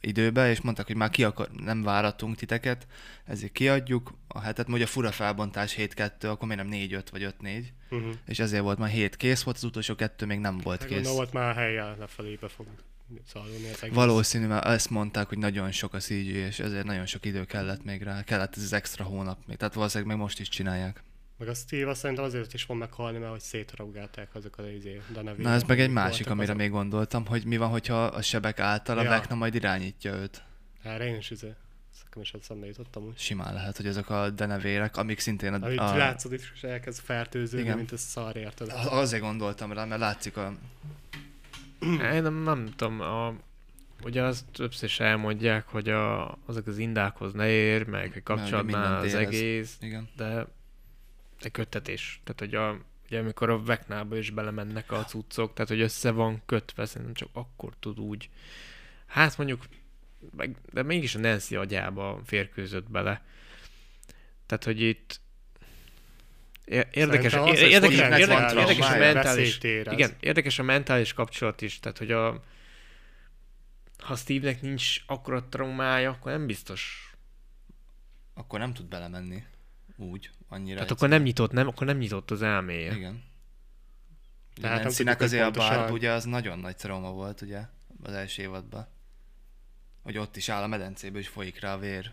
időbe, és mondták, hogy már ki akar, nem váratunk titeket, ezért kiadjuk a hetet, mondja fura felbontás 7-2, akkor miért nem 4-5 vagy 5-4, Uh-huh. és ezért volt már 7 kész volt, az utolsó kettő még nem volt Hát kész. gondolom, ott már helyen lefelébe fog szalulni az egész. Valószínű, mert ezt mondták, hogy nagyon sok a CG, és ezért nagyon sok idő kellett még rá. Kellett ez az extra hónap még. Tehát valószínűleg még most is csinálják. Meg a Steve azt szerintem azért is fog meghalni, mert hogy szétragálták azok az izé, de ne Na ez meg egy másik, amire azok. még gondoltam, hogy mi van, hogyha a sebek által a Ja. Vecna majd irányítja őt. Erre én is izé. Nekem is eszembe jutottam úgy. Simán lehet, hogy ezek a denevérek, amik szintén a... Amit a látszod is, és elkezd fertőződni, Igen. mint a szar, érted? azért gondoltam rá, mert látszik a... Én nem, nem tudom, a, ugye azt többször is elmondják, hogy a, azok az indákhoz ne ér, meg mindent az egész, Igen. de köttetés. Tehát, hogy a, ugye amikor a Veknába is belemennek a cuccok, tehát, hogy össze van kötve, szerintem csak akkor tud úgy. Hát mondjuk, meg, de mégis a Nancy agyába férkőzött bele. Tehát, hogy itt érdekes, az, érdekes, érdekes, van érdekes a mentális, igen, érdekes a mentális kapcsolat is, tehát, hogy a ha Steve-nek nincs akkora traumája, akkor nem biztos. Akkor nem tud belemenni. Úgy, annyira. Tehát akkor nem nyitott, nem, akkor nem nyitott az elméje. Igen. Tehát Nancy-nek azért a bárb, ugye az nagyon nagy trauma volt, ugye, az első évadban. Hogy ott is áll a medencéből, és folyik rá a vér.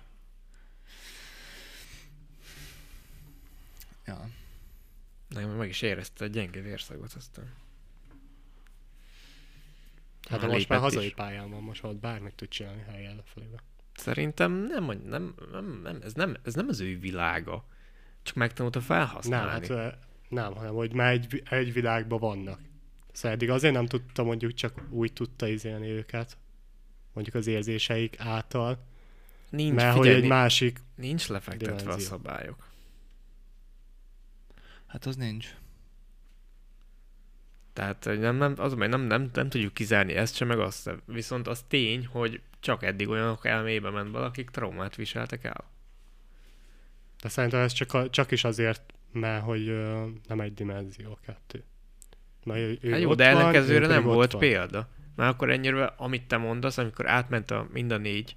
Ja. Nem, meg is érezte a gyenge vérszagot aztán. Hát most már hazai is. pályán van, most ott bármit tud csinálni helyen lefelébe. Szerintem nem, nem, nem, nem, ez nem, ez nem az ő világa. Csak megtanulta Nem, felhasználni. hát ö, nem, hanem hogy már egy, egy világban vannak. Szóval eddig azért nem tudta mondjuk csak úgy tudta izélni őket, mondjuk az érzéseik által, nincs, mert figyelj, hogy egy másik, nincs lefektetve a dimenzió. szabályok. Hát az nincs. Tehát nem, nem, az, a baj, nem, nem, nem, tudjuk kizárni ezt sem, meg azt sem. Viszont az tény, hogy csak eddig olyanok elmébe ment valakik traumát viseltek el. De szerintem ez csak, a, csak is azért, mert hogy ö, nem egy dimenzió, kettő. Mert ő, ő Hát jó, de ellenkezőre nem volt van. példa. Mert akkor ennyire, amit te mondasz, amikor átment a mind a négy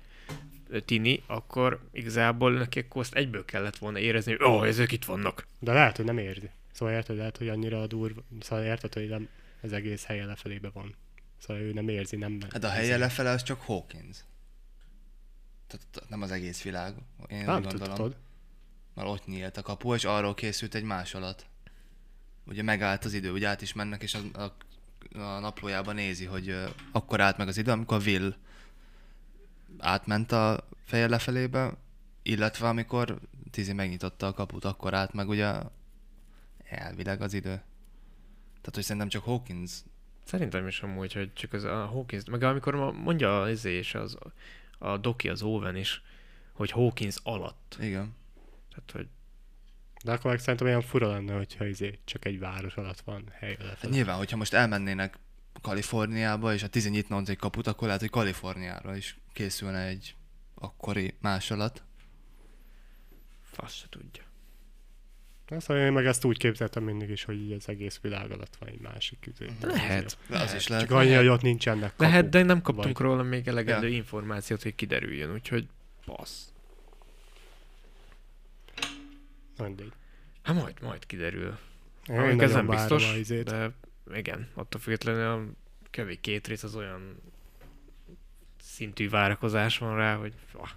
tini, akkor igazából neki akkor azt egyből kellett volna érezni, hogy ó, oh, ezek itt vannak. De lehet, hogy nem érzi. Szóval érted, lehet, hogy annyira durva, szóval érted, hogy nem, az egész helye lefelébe van. Szóval ő nem érzi, nem... Hát a helye lefele az csak Hawkins. Tehát nem az egész világ. Én Nem gondolom. tudod. Mert ott nyílt a kapu, és arról készült egy másolat. Ugye megállt az idő, ugye át is mennek, és a, a, a naplójában nézi, hogy uh, akkor állt meg az idő, amikor Will átment a feje lefelébe, illetve amikor Tizi megnyitotta a kaput, akkor állt meg ugye elvileg az idő. Tehát, hogy szerintem csak Hawkins Szerintem is amúgy, hogy csak az a Hawkins, meg amikor mondja az izé és az, a Doki, az Owen is, hogy Hawkins alatt. Igen. Tehát, hogy De akkor meg szerintem olyan fura lenne, hogyha izé csak egy város alatt van hely Hát nyilván, hogyha most elmennének Kaliforniába, és a Tizi nyitna ott egy kaput, akkor lehet, hogy Kaliforniára is készülne egy akkori másolat. fasz se tudja. Na, Szóval én meg ezt úgy képzeltem mindig is, hogy így az egész világ alatt van egy másik izé. Lehet. De az is lehet. Csak annyi, hogy ott nincsenek kapuk. Lehet, de nem kaptunk vagy- róla még elegendő Ja. információt, hogy kiderüljön, úgyhogy passz. Mindegy. Hát majd, majd kiderül. Én ez nem biztos, de igen, attól függetlenül a kevés két rész az olyan szintű várakozás van rá, hogy ah.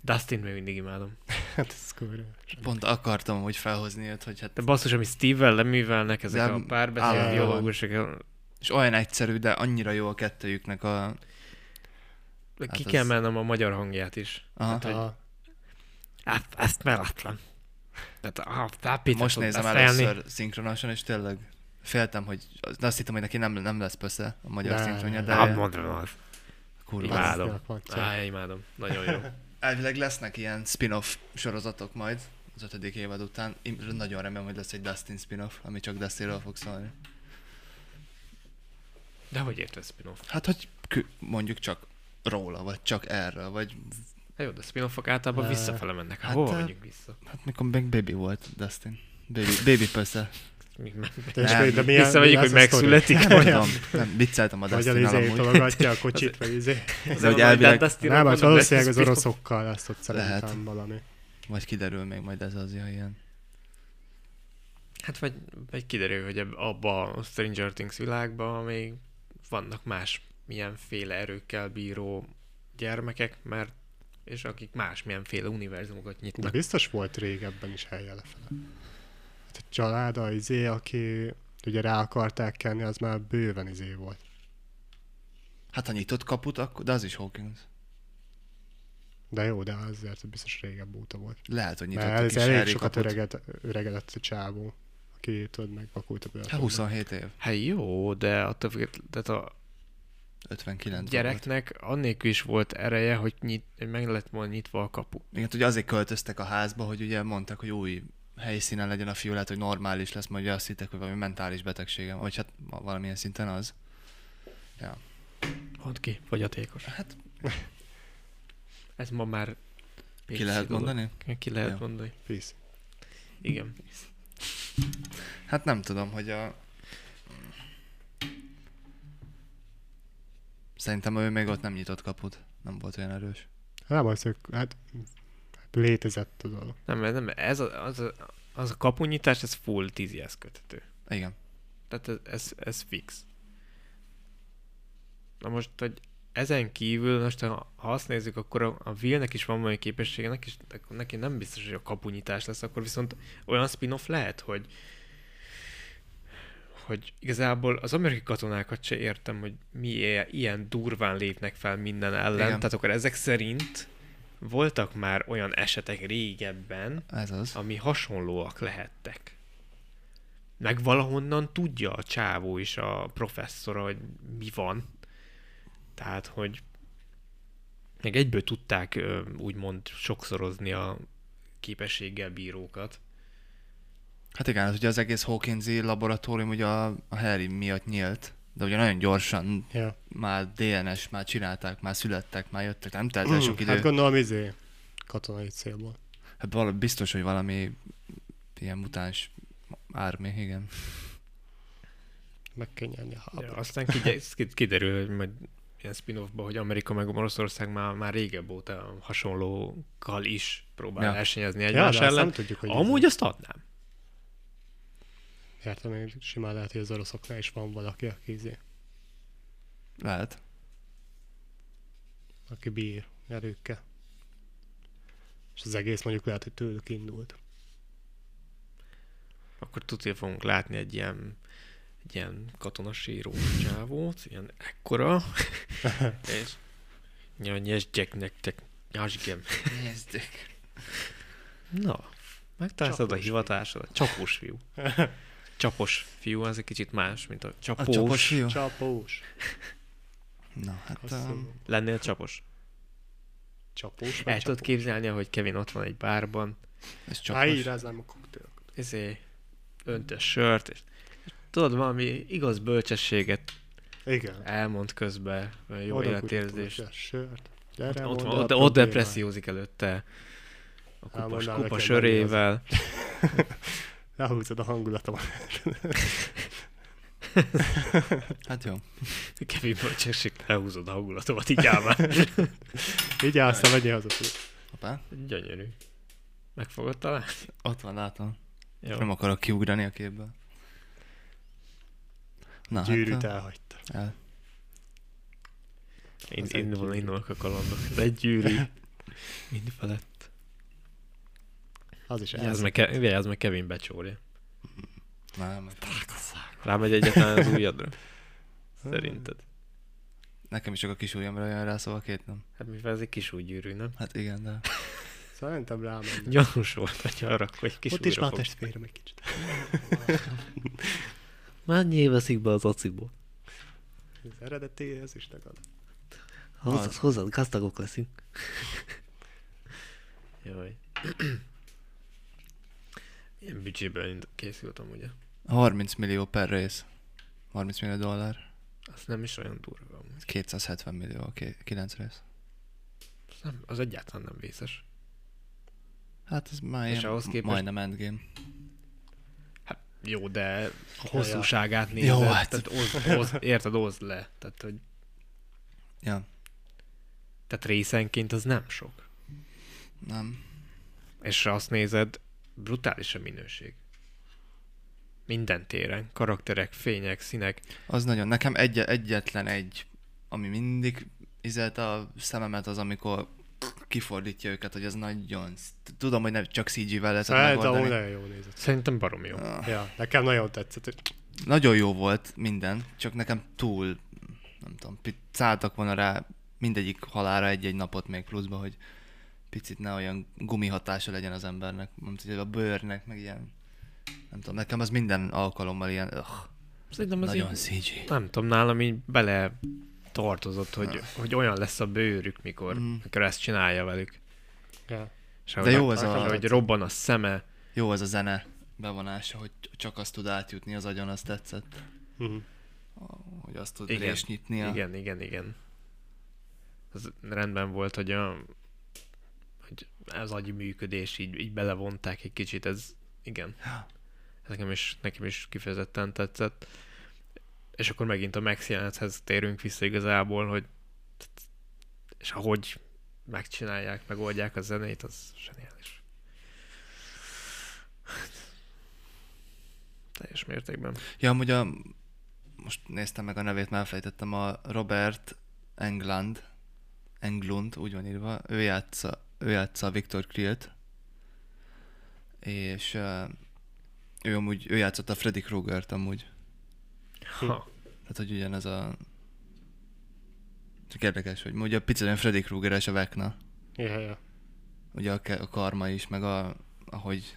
Dustin még mindig imádom. Hát ez kurva. Pont akartam hogy felhozni őt, hogy hát... De basszus, ami Steve-vel leművelnek, ezek De a párbeszéd dialógusok, És olyan egyszerű, de annyira jó a kettőjüknek a... Ki Hát kell az- mennem a magyar hangját is. Aha. hogy- A, Hát, ezt melatlan. Tehát, ah, tápítatot Most nézem beszélni. először szinkronosan, és tényleg féltem, hogy azt hittem, hogy neki nem, nem lesz persze a magyar szinkronja, de Hát mondom az. kurva. Imádom. Á, imádom. Nagyon jó. Elvileg lesznek ilyen spin-off sorozatok majd az ötödik évad után. Én nagyon remélem, hogy lesz egy Dustin spin-off, ami csak Dustinről fog szólni. De hogy érted spin-off? Hát, hogy mondjuk csak róla, vagy csak erről, vagy Hát jó, de spin-offok általában visszafele mennek. Hát, Hát, hova megyünk vissza? hát mikor még baby volt Dustin. Baby, baby persze. Nem. de milyen, Visszamegyünk, mi hogy megszületik. Nem tudom, nem, vicceltem a Vagy a Dustin izé tologatja a kocsit, vagy izé. De hogy elvileg, Nem, hát valószínűleg az oroszokkal lesz ott szerintem valami. vagy kiderül még majd ez az, ilyen. Hát vagy, vagy kiderül, hogy abba a Stranger Things világban még vannak más milyenféle erőkkel bíró gyermekek, mert és akik más milyenféle univerzumokat De nyitnak. biztos volt régebben is helye lefele. Hát a család, a izé, aki ugye rá akarták kenni, az már bőven izé volt. Hát ha nyitott kaput, akkor, de az is Hawkins. De jó, de azért biztos régebb óta volt. Lehet, hogy nyitott Mert a ez kis elég Harry sokat öreged, öregedett a csávó, aki tudod megvakult a bőrben. Hát 27 év. Hát jó, de attól tehát a 59 volt. gyereknek annélkül is volt ereje, hogy, nyit, hogy meg lett volna nyitva a kapu. Igen, ugye azért költöztek a házba, hogy ugye mondták, hogy új helyszínen legyen a fiú, lehet, hogy normális lesz, majd ugye azt hittek, hogy valami mentális betegsége, vagy hát valamilyen szinten az. Ja. Mondd ki, fogyatékos. Hát Ez ma már ki lehet dolog. mondani? Ki lehet Jó. mondani. Peace. Igen. Hát nem tudom, hogy a... Szerintem ő még ott nem nyitott kaput. Nem volt olyan erős. Nem, az, hogy hát létezett a dolog. Nem, nem, ez a, az, a, az a kapunyítás, ez full tízihez köthető. Igen. Tehát ez, ez, ez fix. Na most, hogy ezen kívül, most ha, ha azt nézzük, akkor a, a Willnek is van valami képessége, neki, neki nem biztos, hogy a kapunyítás lesz, akkor viszont olyan spin-off lehet, hogy hogy igazából az amerikai katonákat se értem, hogy mi ilyen durván lépnek fel minden ellen. Igen. Tehát akkor ezek szerint voltak már olyan esetek régebben, Ez az. ami hasonlóak lehettek. Meg valahonnan tudja a csávó is, a professzora, hogy mi van. Tehát, hogy meg egyből tudták úgymond sokszorozni a képességgel bírókat. Hát igen, az ugye az egész Hawkinsi laboratórium ugye a, a Harry miatt nyílt, de ugye nagyon gyorsan Ja. már DNS, már csinálták, már születtek, már jöttek, nem telt el sok idő. Hát gondolom izé, katonai célból. Hát valami, biztos, hogy valami ilyen mutáns ármi, igen. Meg kell nyerni a Ja, aztán kide- kiderül, hogy majd ilyen spin hogy Amerika meg Oroszország már, már régebb óta hasonlókkal is próbál Ja. versenyezni Ja, egymás azt ellen. nem tudjuk, hogy Amúgy azt adnám. Értem, még simán lehet, hogy az oroszoknál is van valaki, aki, izé, Lehet. aki bír erőkkel. És az egész mondjuk lehet, hogy tőlük indult. akkor tudja fogunk látni egy ilyen egy ilyen katonasíró csávót, ilyen ekkora, és ja, nyesdjek nektek, nyasgem. Nézzük. Na, megtaláltad a hivatásodat. Csapós fiú. Csapos fiú, az egy kicsit más, mint a A csapós. csapos fiú? Csapós. Na, hát Azt um. Lennél csapos. Csapós vagy El tudod képzelni, hogy Kevin ott van egy bárban, ez csapos. íráznám a koktélokat. ezé öntös sört, és tudod, valami igaz bölcsességet Igen. elmond közben, jó Oda életérzés. a Sört. Gyere, Ott, mondd ott, a ott, ott depressziózik előtte a kupa, Elmondnál kupa sörével. Lehúzod a hangulatomat. Hát jó. Kevin bölcsesség, elhúzod a hangulatomat, így áll már. Így állsz, te menjél haza. Hoppá. Gyönyörű. Meg fogod találni? Ott van, látom. Jó. Nem akarok kiugrani a képből. Na, Gyűrűt hát, elhagyta. el. Én, Az egy indul, gyűrű. indulnak a kalandok. Ez egy gyűrű. Mind felett. Az is ez. meg, Ke- vigyázz meg Kevin becsórja. Nem, Rámegy egyetlen az ujjadra. Szerinted. Nekem is csak a kis ujjamra jön rá, szóval két nem. Hát mivel ez egy kis úgy gyűrű, nem? Hát igen, de... Szerintem rámenne. Gyanús volt, hogy arra, hogy kis Ott is már testvérem egy kicsit. Mennyi veszik be az aciból? Az eredeti, ez is tagad. Hozzá, Az. hozzá, gazdagok leszünk. Jaj. Ilyen büdzséből készültem, ugye? 30 millió per rész. 30 millió dollár. Az nem is olyan durva. amúgy. 270 millió, oké, 9 rész. Az, nem, az egyáltalán nem vészes. Hát ez már És ahhoz képest- majdnem endgame. Hát jó, de a hosszúságát Jó, nézed, hát- tehát oszd, oszd, érted, oszd le. Tehát, hogy, Ja, tehát részenként az nem sok. nem. És ha azt nézed, brutális a minőség. Minden téren. Karakterek, fények, színek. Az nagyon, nekem egy, egyetlen egy, ami mindig izelt a szememet, az amikor kifordítja őket, hogy ez nagyon... Tudom, hogy nem csak CG-vel lehet amúgy megoldani. nagyon jó nézett. Szerintem barom jó. Ah. Ja, nekem nagyon tetszett. hogy Nagyon jó volt minden, csak nekem túl, nem tudom, szálltak volna rá mindegyik halára egy-egy napot még pluszba, hogy picit ne olyan gumihatása legyen az embernek, mint hogy a bőrnek, meg ilyen, nem tudom, nekem az minden alkalommal ilyen, ugh, Szerintem ez nagyon így, CG. nem tudom, nálam így bele tartozott, hogy, hogy olyan lesz a bőrük, mikor, Mm. mikor ezt csinálja velük. Ja. És De ahogy jó ez a- Hogy robban a szeme. Jó az a zene bevonása, hogy csak azt tud átjutni az agyon, azt tetszett, Mhm. hogy azt tud Igen. rést nyitnia. Igen, igen, igen. Az rendben volt, hogy, a, az agyi működés így, így belevonták egy kicsit, ez igen. Ez nekem is, nekem is kifejezetten tetszett. És akkor megint a Max jelenethez térünk vissza igazából, hogy és ahogy megcsinálják, megoldják a zenét, az zseniális. Teljes mértékben. Ja, amúgy a, most néztem meg a nevét, már elfejtettem, a Robert England, Englund, úgy van írva, ő játsza, ő játsza a Victor Krilt, és uh, ő amúgy, ő játszott a Freddy Kruegert amúgy. Ha. Tehát, hogy ugyanez a... Csak érdekes, hogy ugye picit olyan Freddy Kruegeres a Vecna. Ja, ja. Ugye a, a karma is, meg a, ahogy...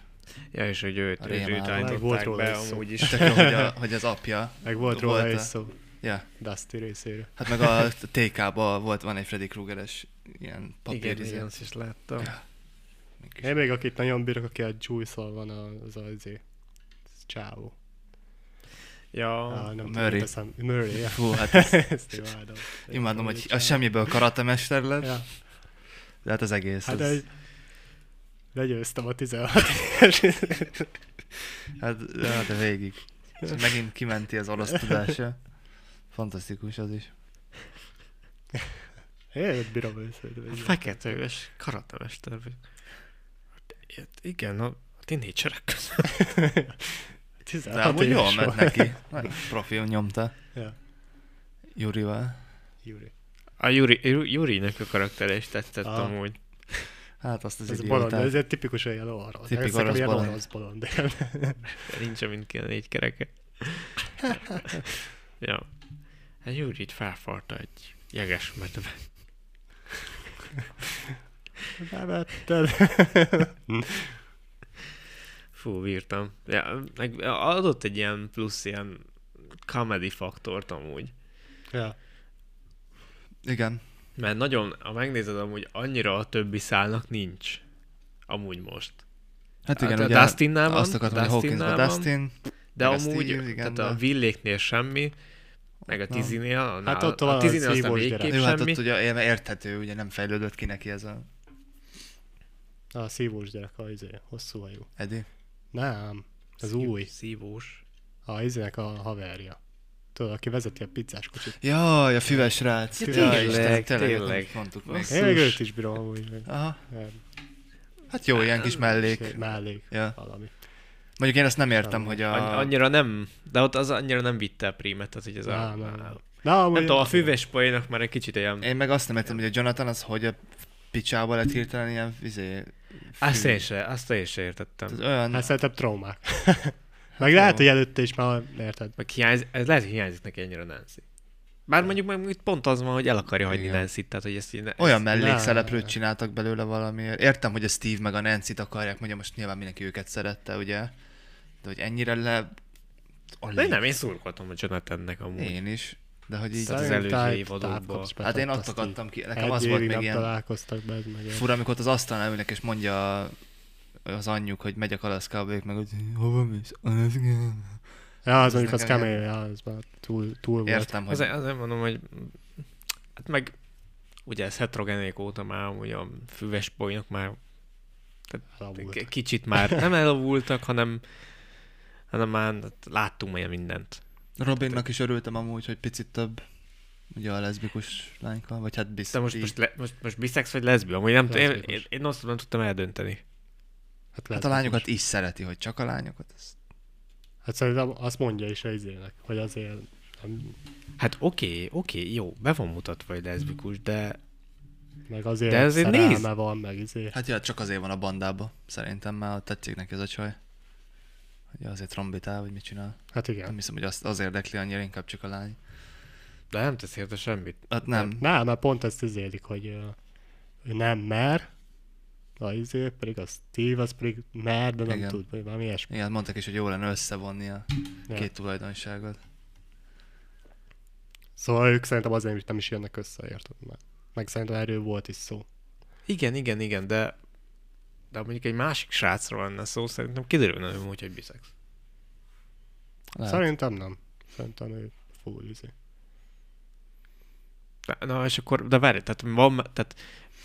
Ja, és hogy őt, A őt, állították volt róla be is szó. amúgy is. Jó, hogy, a, hogy az apja, Meg volt róla Volt is a- szó. ja, Dusty részéről. hát meg a TK-ba volt, van egy Freddy Kruegeres ilyen Igen, papír, igen, azt is láttam. Mégis. Én még akit nagyon bírok, aki a juice van, az az izé. Ciao. Ja, Ah, nem Murray. tudom. Murray, ja. Fú, hát Ezt imádom. imádom, hogy a semmiből karatemester lett, Ja. de hát az egész. Hát az, egy... Legyőztem a 16 éves. hát, ja, de végig. És megint kimenti az orosz tudása. Fantasztikus az is. Én bírom őszintén. a vagy. Hát, ilyet- Igen, a tínédzserek között. 16 De amúgy jól ment neki. Nagyon Profil nyomta. Ja. Jurival. Júri. A Yuri, Yuri-nek a karaktere is tetszett Aha. amúgy. Hát azt az Ez bolond, ez egy tipikus olyan orosz. Tipik Ez nekem orosz ilyen bolond. orosz bolond. Nincs, mint kéne négy kereke. ja. Hát Yuri-t felfarta egy jeges medve. Bevetted. Fú, bírtam. Ja, meg adott egy ilyen plusz ilyen comedy faktort amúgy. ja. Igen. Mert nagyon, ha megnézed, amúgy annyira a többi szálnak nincs. Amúgy most. Hát Hát igen, a ugye Dustinnál van, azt akartam, hogy Dustinnál Hawkinsban van. Dustin. De a amúgy, Steve, igen, tehát a de- Villéknél semmi, meg a. Tizinél, a, Hát ott a a Tizinél aztán szívós végképp hát semmi. ott ugye érthető, ugye nem fejlődött ki neki ez a A szívós gyerek, a izé, hosszú hajú. Edi. Nem, az Szív- új. Szívós. A izének a haverja. Tudod, aki vezeti a pizzás kocsit. Jaj, a füves srác. Ja, tényleg, Isten, tényleg. Én őt is bírom amúgy. Aha. Nem, Hát jó, ilyen kis mellék. Mellék, Ja. valami. Mondjuk én azt nem értem, Nem. hogy a... Annyira nem, de ott az annyira nem vitte a prímet, tehát hogy ez a... Nem, nem, a- nem. Tudom, a füves poénok már egy kicsit olyan... Én meg azt nem értem, hogy a Jonathan az hogy a picsába lett hirtelen ilyen izé... Azt fű. én se, azt én se értettem. Tehát olyan... Hát szerintem traumák. Meg lehet, hogy előtte is már érted. Meg hiányz, ez lehet, hogy hiányzik neki ennyire Nancy. Bár mondjuk meg itt pont az van, hogy el akarja hagyni Igen. Nancy-t, tehát hogy ezt ne, Olyan ezt, mellékszereplőt csináltak belőle valamiért. Értem, hogy a Steve meg a Nancy-t akarják, mondja most nyilván mindenki őket szerette, ugye? De hogy ennyire le... De én nem, én szurkoltam a Jonathannek amúgy. Én is. De hogy így... Tehát az előző évadokban. Hát én ott azt akadtam ki. Nekem az volt még ilyen találkoztak be, meg fura, amikor ott az asztalnál ülnek, és mondja az anyjuk, hogy megy a kalaszkába, ők meg hogy hova mész? Alaska. Ja, az mondjuk az kemény, ja, az már túl, túl volt. Értem, hogy Azért, azért mondom, hogy hát meg ugye ez heterogenék óta már amúgy a füves poénok már k- kicsit már nem elavultak, hanem, hanem már láttunk olyan mindent. Robinnak is örültem amúgy, hogy picit több ugye a leszbikus lányka, vagy hát De biztos. most, most, le, most, most biszex vagy leszbi? Amúgy nem, én, én, én azt nem tudtam eldönteni. Hát, Hát a lányokat is. szereti, hogy csak a lányokat. Ez... Hát szerintem azt mondja is a izének, hogy azért nem, Hát oké, okay, oké, okay, jó, be van mutatva, hogy leszbikus, de meg azért, De azért szerelme nézd! van, meg izé. Hát ja, csak azért van a bandába. Szerintem már tetszik neki ez a csaj. Hogy azért trombitál, vagy mit csinál. Hát Nem igen. hiszem, hogy azt az érdekli annyira, inkább csak a lány. de nem tesz érte semmit. Hát nem. Nem, mert pont ezt izélik, hogy ő nem mer, a izé, pedig a Steve az pedig mer, de nem Igen. tud, vagy valami ilyesmi. Igen, mondták is, hogy jó lenne összevonni a Ja. két tulajdonságot. Szóval ők szerintem azért nem is jönnek össze, érted? Meg szerintem erről volt is szó. Igen, igen, igen, de de mondjuk egy másik srácról lenne szó, szerintem kiderülne hogy úgy, hogy biszex. Lehet. Szerintem nem. Szerintem ő full izé. De, na és akkor, de várj, tehát van, tehát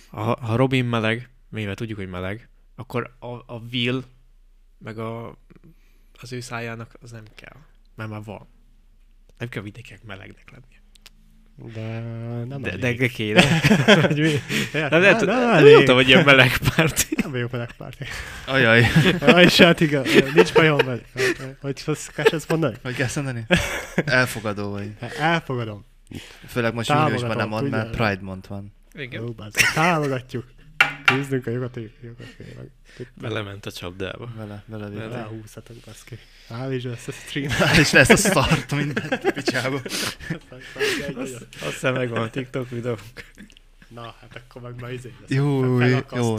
ha, ha Robin meleg, mivel tudjuk, hogy meleg, akkor a, a Will, meg a, az ő szájának az nem kell, mert már van. Nem kell vidékek melegnek lennie. De nem De, elég. de kéne. Hogy mi? Nem, nem, nem, nem, nem, nem elég. tudtam, hogy ilyen meleg párti. Nem vagyok meleg párti. Ajaj, Aj, hát igen, nincs bajom velük. Hogy szokás ezt mondani? hogy kell mondani? Elfogadó vagy. Elfogadom. Főleg most júliusban nem mond, mert. Pride Month van. Igen. Jó, bázz, támogatjuk. Küzdünk a meg. Belement a csapdába. Vele, vele Vele. Elhúzhatok, baszki. Állítsd ezt a stream. És lesz a start mindent a picsába. Azt hiszem megvan a TikTok videó. Na, hát akkor meg már izé lesz. Jó, jó, jó, jó.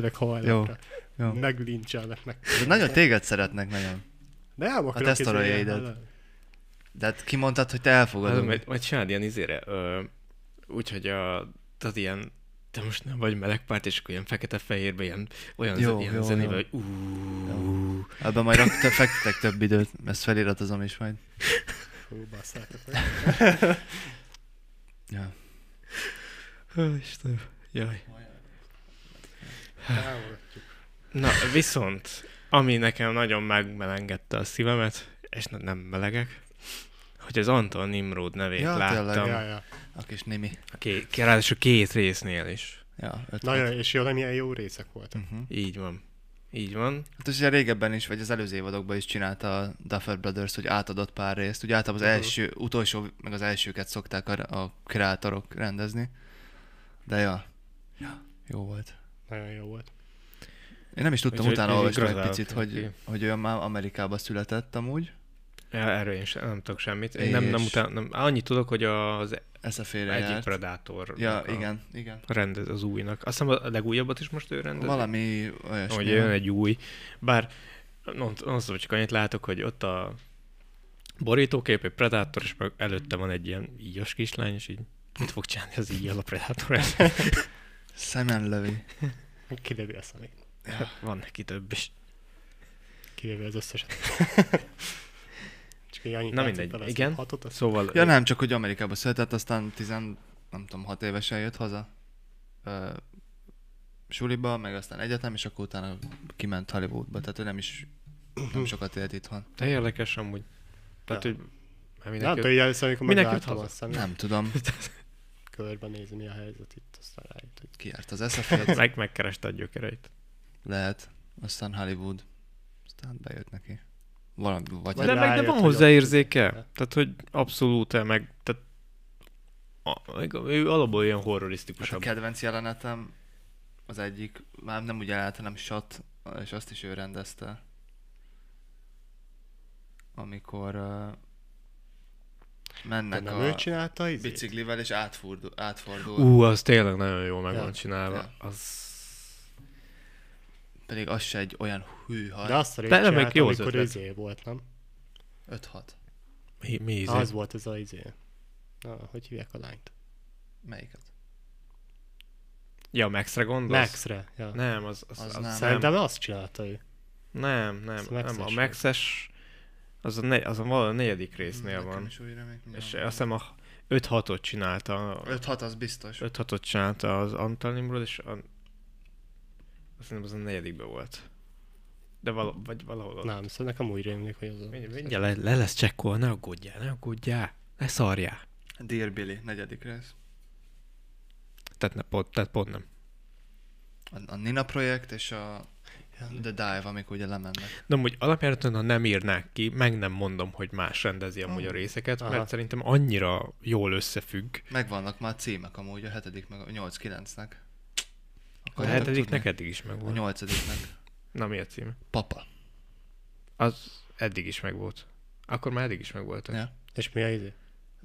meg holnapra. Jó. Meglincselnek meg. De nagyon téged szeretnek nagyon. De nem akarok tesztoljaidat. izé- De hát kimondtad, hogy te Hát, elfogadod. majd, majd csináld ilyen izére, úgyhogy a, tehát ilyen, te most nem vagy melegpárt, és akkor ilyen fekete-fehérbe ilyen, olyan, Jó, ilyen jó, zenével, jó. hogy úúúú. Ebben majd rak, te fektetek több időt, ezt feliratozom is majd. Fú, basszátok. Ja. Ó, Istenem. Jaj. Na, viszont, ami nekem nagyon megmelengedte a szívemet, és ne- nem melegek, hogy az Anton Nimrod nevét Ja, láttam, tényleg, Ja, ja. A kis Nimi. a ké, ké- ráadásul két résznél is. Ja, öt Nagyon, és jó, milyen jó részek voltak. Uh-huh. Így van. Így van. Hát ugye régebben is, vagy az előző évadokban is csinálta a Duffer Brothers, hogy átadott pár részt. Ugye általában az Mhm. első, utolsó, meg az elsőket szokták a, a kreátorok rendezni. De ja, ja, jó volt. Nagyon jó volt. Én nem is tudtam, utána olvastam egy picit, hogy, hogy ő már Amerikába született amúgy. Ja, erről én sem, nem tudok semmit. Én nem, nem, után, nem, annyit tudok, hogy az Eszefére egyik járt. Predator Ja, a igen, igen. rendez az újnak. Azt hiszem a legújabbat is most ő rendez. Valami olyasmi. Hogy jön egy új. Bár non, non szó, csak annyit látok, hogy ott a borítókép, egy Predator, és meg előtte van egy ilyen íjas kislány, és így mit fog csinálni az íjjal a Predator? Szemen lövi. Kilövi a szemét. van neki több is. Kilövi az összeset. Annyit Na mindegy, igen. Hatot, azt Szóval Ja nem, csak hogy Amerikába született, aztán 10, nem tudom, 6 évesen jött haza. Ö, suliba, meg aztán egyetem, és akkor utána kiment Hollywoodba, tehát ő nem is nem sokat élt itthon. de érdekes amúgy. Tehát, Ja. hogy már Nem mindenki... tudom, először, amikor megláttam Nem tudom, körben nézni, mi a helyzet itt, aztán rájött, hogy ki járt az eszefét, meg, megkereste a gyökereit. lehet, aztán Hollywood, aztán bejött neki. Valami, vagy de, meg, de van hozzá érzéke. Tehát, hogy abszolút meg, tehát a, ő alapból ilyen Hát a horrorisztikusabb. kedvenc jelenetem az egyik, már nem úgy jelenet, hanem shot, és azt is ő rendezte. Amikor uh, De mennek nem a ő csinálta, biciklivel, és átfordul. átfordul. Ú, az tényleg nagyon jól meg Ja. van csinálva. Ja. Az... Pedig az se egy olyan hűha. De azt a De nem, jó az amikor ötlet. izé volt, nem? 5-6. Mi, mi izé? Az volt ez a izé. Na, hogy hívják a lányt? Melyiket? Ja, Maxre gondolsz? Maxre. Ja. Nem, az, az, Az az, nem. Szerintem azt csinálta ő. Nem, nem, Az nem. A Maxes az a, ne, az a negyedik résznél Nekem van. is újra még mi És azt hiszem a 5-6-ot csinálta. 5-6 az biztos. 5-6-ot csinálta az Antal Nimrod, és a... hiszem az a negyedikben volt. De vala, vagy valahol ott. Nem, szóval nekem úgy rémlik, hogy az a... Mindjárt, mindjárt le, le lesz csekkol, ne aggódjál, ne aggódjál, ne szarjál. Dear Billy, negyedik rész. Tehát, ne, pont, tehát pont nem. A, a Nina projekt és a The Dive, amik ugye lemennek. De amúgy alapjáraton, ha nem írnák ki, meg nem mondom, hogy más rendezi amúgy a részeket, Aha. mert szerintem annyira jól összefügg. Megvannak már címek amúgy, a hetedik meg a 8-9-nek. A hetediknek eddig is A megvolt. nyolcadiknek. Na mi a cím? Papa. Az eddig is megvolt. Akkor már eddig is megvoltak. Ja. És mi a izé?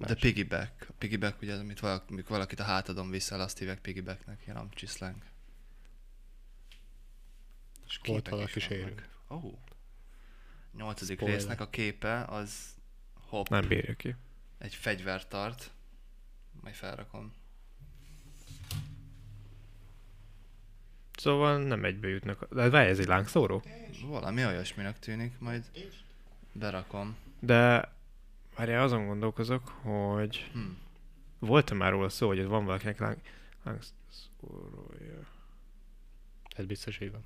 The Piggyback. A Piggyback ugye, amit valaki, valakit a hátadon viszel, azt hívják Piggybacknek, ilyen amcsi slang. És Volt valaki vannak. Ó. Nyolcadik Spoiler. résznek a képe az hopp, Nem bírja ki. egy fegyvert tart. Majd felrakom. Szóval nem egybe jutnak. De várj, ez egy lángszóró? Valami olyasminek tűnik, majd berakom. De várjál, azon gondolkozok, hogy Hm. volt-e már róla szó, hogy van valakinek láng... lángszórója? Ez biztos így van.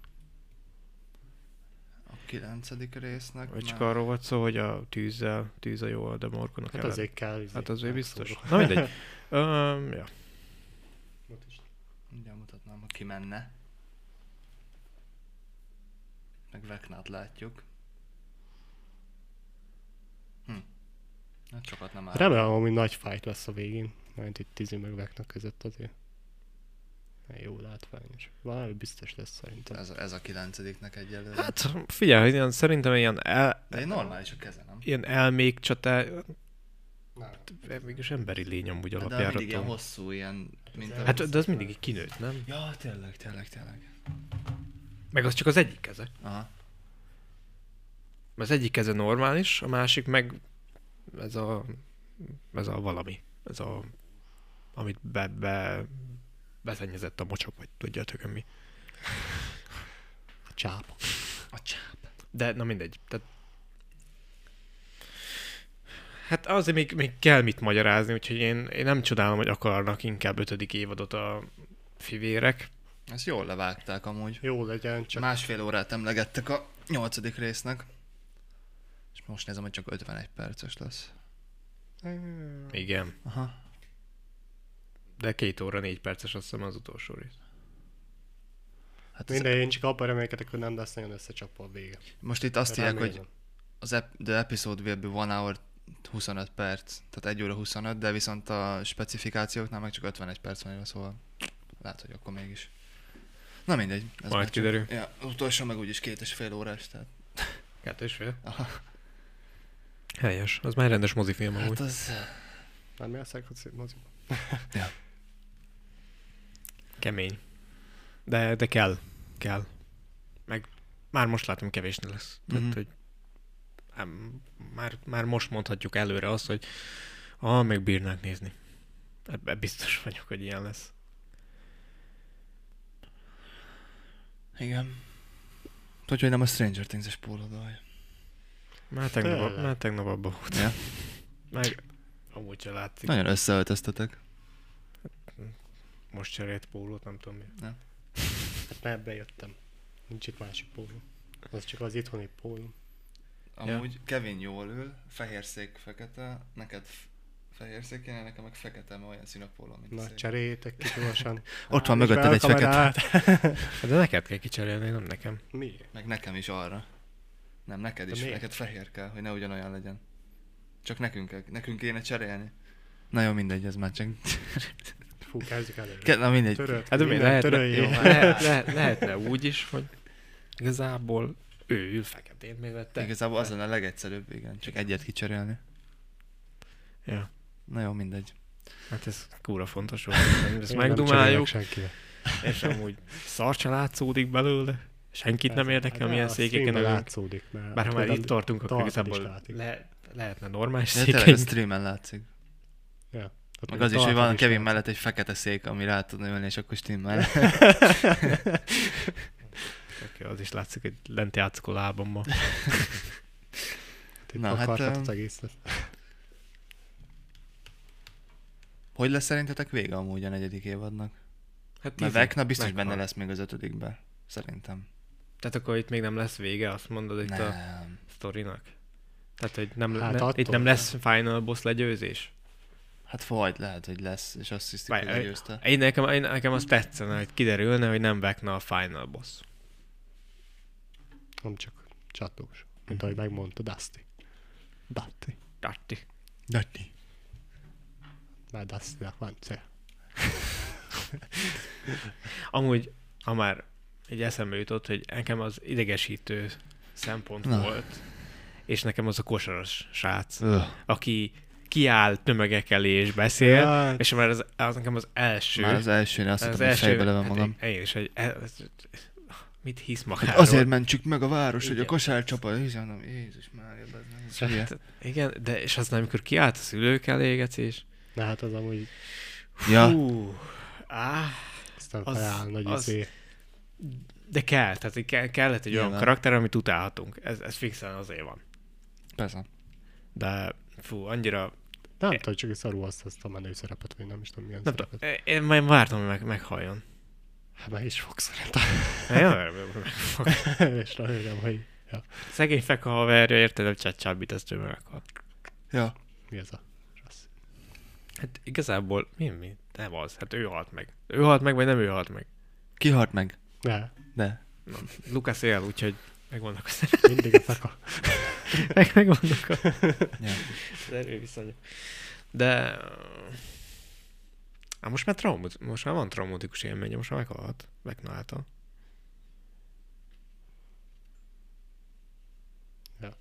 A kilencedik résznek Vagy csak már- arról volt szó, hogy a tűzzel, tűz a jó, a demorkonak Hát ellen. azért kell izé. Hát azért biztos. Na mindegy. Um, ja. Mindjárt mutatnám, ha kimenne. Meg Veknát látjuk. Hm. Hát sokat nem áll. Remélem, hogy nagy fight lesz a végén. Majd itt Tizi meg Veknak között azért. Jó látványos. Valami biztos lesz szerintem. Ez, a- ez a kilencediknek egyelőre. Hát figyelj, ilyen, szerintem ilyen, el, De egy normális a keze, nem? ilyen elmék csatá... Nem. Mégis emberi lény amúgy De mindig ilyen alapjáraton. hosszú, ilyen... Mint. Hát de az mindig így kinőtt, nem? Ja, tényleg, tényleg, tényleg. Meg az csak az egyik keze. Aha. Az egyik keze normális, a másik meg ez a, ez a valami. Ez a, amit be, be, beszennyezett a mocsok, vagy tudjátok mi. A csápa. A csáp. De na mindegy. Tehát... Hát azért még, még kell mit magyarázni, úgyhogy én, én nem csodálom, hogy akarnak inkább ötödik évadot a fivérek. Ezt jól levágták amúgy. Jó legyen, Csak másfél órát emlegettek a nyolcadik résznek. És most nézem, hogy csak 51 perces lesz. Igen. Aha. De két óra, négy perces azt hiszem az utolsó rész. Hát ez, minden, én csak abban remélkedek, hogy nem lesz nagyon összecsapva a vége. most itt azt írják, hogy az ep- the episode will be one hour 25 perc, tehát 1 óra 25, de viszont a specifikációknál meg csak 51 perc van szóval lehet, hogy akkor mégis. Na mindegy. Ez Majd már csak- kiderül. Ja, utolsó meg úgyis két és fél órás, tehát Kettő és fél. Aha. Helyes. Az már rendes mozifilm amúgy. hát az... Nem játszák a moziba? Kemény. De, de kell. Kell. Meg már most látom kevésnél lesz. Tehát, Mhm. hogy már, már most mondhatjuk előre azt, hogy ah, meg bírnánk nézni. Ebben biztos vagyok, hogy ilyen lesz. Igen. Tudja, hogy nem a Stranger Things-es pólodaj. Már tegnap, Tényleg? már tegnap abban volt. Ja. Meg amúgy se látszik. Nagyon összeöltöztetek. Most cserélt pólót, nem tudom mi. Hát mert bejöttem. Nincs itt másik póló. Az csak az itthoni póló. Amúgy Kevin jól ül, fehér szék, fekete, neked fehér szék kéne, nekem meg fekete, mert olyan szín a póló, mint Na, cseréljétek ki gyorsan. Ott van mögötted egy fekete. kamerát. Hát De neked kell kicserélni, nem nekem. Mi? Meg nekem is arra. Nem, neked is, neked fehér kell, hogy ne ugyanolyan legyen. Csak nekünk, kell- nekünk kéne cserélni. Na jó, mindegy, ez már csak... Fú, kezdjük előre. Ke- Na mindegy. Törölt Hát de mi minden, lehet, lehet, lehetne úgy is, hogy igazából ő ül feketén, mivel te... Igazából az lenne a legegyszerűbb, igen. Csak egyet kicserélni. Ja. Na jó, mindegy. Hát ez kúra fontos volt. Ezt Én nem megdumáljuk, és amúgy szar se látszódik belőle. Senkit nem Ez- érdekel, de milyen székeken ülünk. látszódik, mert Bár ha már itt tartunk, akkor igazából le, lehetne normális De tényleg a székeink. streamen látszik. Ja. Ott Meg az is, hogy van Kevin látszik. mellett egy fekete szék, ami rá tudna ülni, és akkor stimmel. Oké, az is látszik, hogy lent játszok a lábammal. Itt Na, hát, az egészet. Hogy lesz szerintetek vége amúgy a negyedik évadnak? Hát Mert Vecna biztos meghal. benne lesz még az ötödikben. Szerintem. Tehát akkor itt még nem lesz vége, azt mondod itt a Nem. sztorinak? Tehát, hogy nem, Hát ne, attól itt nem nem. lesz final boss legyőzés? Hát vagy lehet, hogy lesz, és azt hiszük, Várj, hogy legyőzte. Én nekem, én, nekem az tetszene, hogy kiderülne, hogy nem Vecna a final boss. Nem csak csatós. Mint ahogy megmondta Dusty. Dusty. Datti. Dati. Már Dusty-nak van cél. Amúgy, ha már egy eszembe jutott, hogy nekem az idegesítő szempont Na. volt, és nekem az a kosaras srác, Öh. aki kiáll tömegek elé és beszél, Ja, és már az, az nekem az első. Már az elsőn azt az hittem, hogy fejbe levem magam. Hát én is, hogy ez, ez, mit hisz Hát magáról? azért mentsük meg a város, hogy a Igen. kosárcsapat, és mondom, Jézus Mária, ez nem hülye. Hát, igen, de és aztán, amikor kiállt a szülők elé, gecés, Na hát az amúgy Ja, hú, áh, aztán Az- feláll nagy az- izé. de kell, tehát hogy kell, kellett egy olyan Nyilván. karakter, amit utálhatunk. Ez, ez fixen azért van. persze. De fú, annyira, Nem tudom, csak egy szarú azt, azt a menő szerepet, vagy nem is tudom milyen nem szerepet. tudom, én majd vártam, hogy meg, meghalljon. Hát meg is fog szerintem. Ja, megfog. és remélem, hogy ja, Szegény feka haverja, érted, a csábít, ezt ő meghal. Ja. mi ez a. Hát igazából, mi, mi? Nem az, hát ő halt meg. Ő halt meg, vagy nem ő halt meg? Ki halt meg? Ne, De. Na, Lukasz él, úgyhogy megvannak a, mindig a feka. meg, megvannak a Ja. az erőviszonyok. De... Hát most már traumut, most már van traumatikus élménye, most már meghalt. Ja.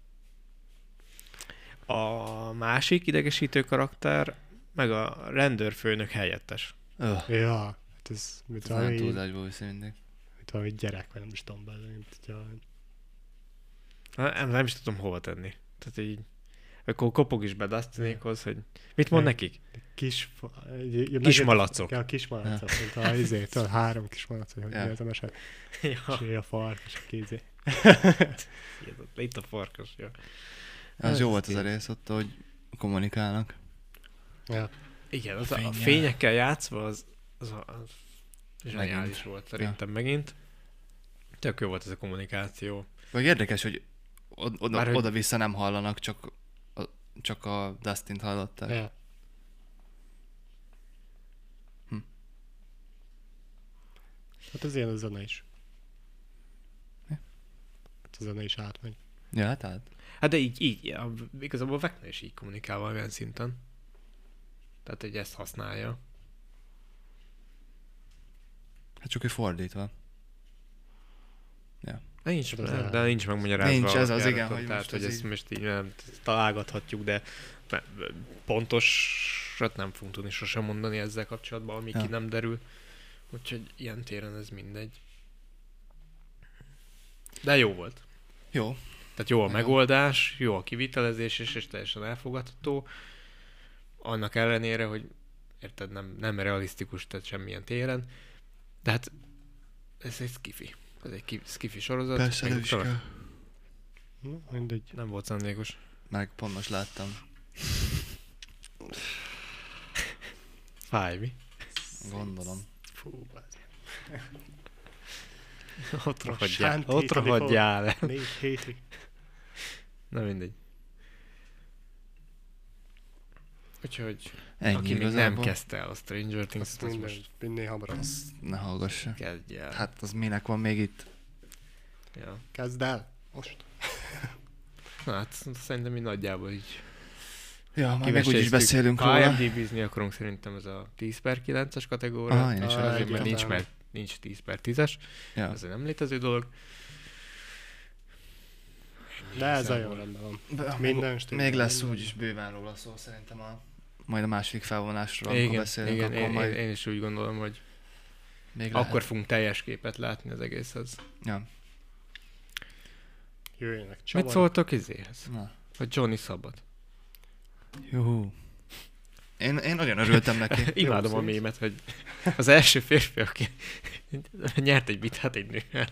A másik idegesítő karakter, meg a rendőrfőnök helyettes. Öh. Ja, hát ez mit Ez valami, túlzásból viszi mindig. mit valami gyerek, vagy nem is tudom belőle, mint hogyha Na, Nem, nem is tudom hova tenni. Tehát így, akkor kopog is be Dustinékhoz, hogy mit mond Ja. nekik? kis, Kis malacok. Ja, kis malacok, mint a izét, a három kis malac, hogy Ja. az a mese. ja, És a fark, és a kézé. itt a farkas, ja. Az Ez jó volt az a rész ott, hogy kommunikálnak. Ja, Igen, az a, a fényekkel játszva az, az, a- az zseniális Megint. volt szerintem ja. megint. Tök jó volt ez a kommunikáció. Vagy érdekes, hogy od- oda, Már oda-vissza nem hallanak, csak a, csak a Dustin-t hallották. ja. Hm. Hát az ilyen a zene is. Mi? Hát a zene is átmegy. Ja, hát át. Hát de így, így ja, igazából Vecna is így kommunikál valamilyen szinten. Tehát, hogy ezt használja. Hát csak hogy fordítva. De nincs, Hát de, de nincs megmagyarázva. Nincs, ez az, igen, hogy Tehát, hogy ez ezt így- most így nem találgathatjuk, de ne- pontosat nem fogunk tudni sosem mondani ezzel kapcsolatban, ami Ja. ki nem derül. Úgyhogy ilyen téren ez mindegy. De jó volt. Jó. Tehát jó a megoldás, jó a kivitelezés, és, és teljesen elfogadható. Annak ellenére, hogy érted, nem, nem realisztikus, tehát semmilyen téren. De hát ez egy skifi. Ez egy ki- skifi sorozat. Persze, nem is kell. Mindegy. Nem volt szándékos. Meg pont most láttam. Fáj, mi? Gondolom. Fú, Ott rohadjál, ott rohadjál. Négy hétig. Na mindegy. Úgyhogy, Ennyi aki még nem igazából. kezdte el a Stranger Things, Azt az minden, most minél hamarabb. Azt ne hallgassa. kezdj el. Hát az minek van még itt? Ja. Kezd el. Most. Na hát szerintem mi nagyjából így Ja, majd meg úgyis beszélünk Ha róla. IMDb-zni akarunk szerintem ez a 10 per 9-es kategória. Ah, én is Ah, azért, mert nincs, mert nincs 10 per 10-es. Ja. Ez nem létező dolog. De ez a Igazából. jó rendben van. Minden még, lesz úgyis bőven róla szó szerintem a majd a második felvonásról, amikor Igen, beszélünk, igen akkor én, majd én, is úgy gondolom, hogy még akkor fogunk teljes képet látni az egészhez. Ja. Jöjjenek Mit csavar. szóltok izéhez? Na. Hogy Johnny szabad. Juhú. Én, én nagyon örültem neki. Imádom a mémet, hogy az első férfi, aki nyert egy bitát egy nővel.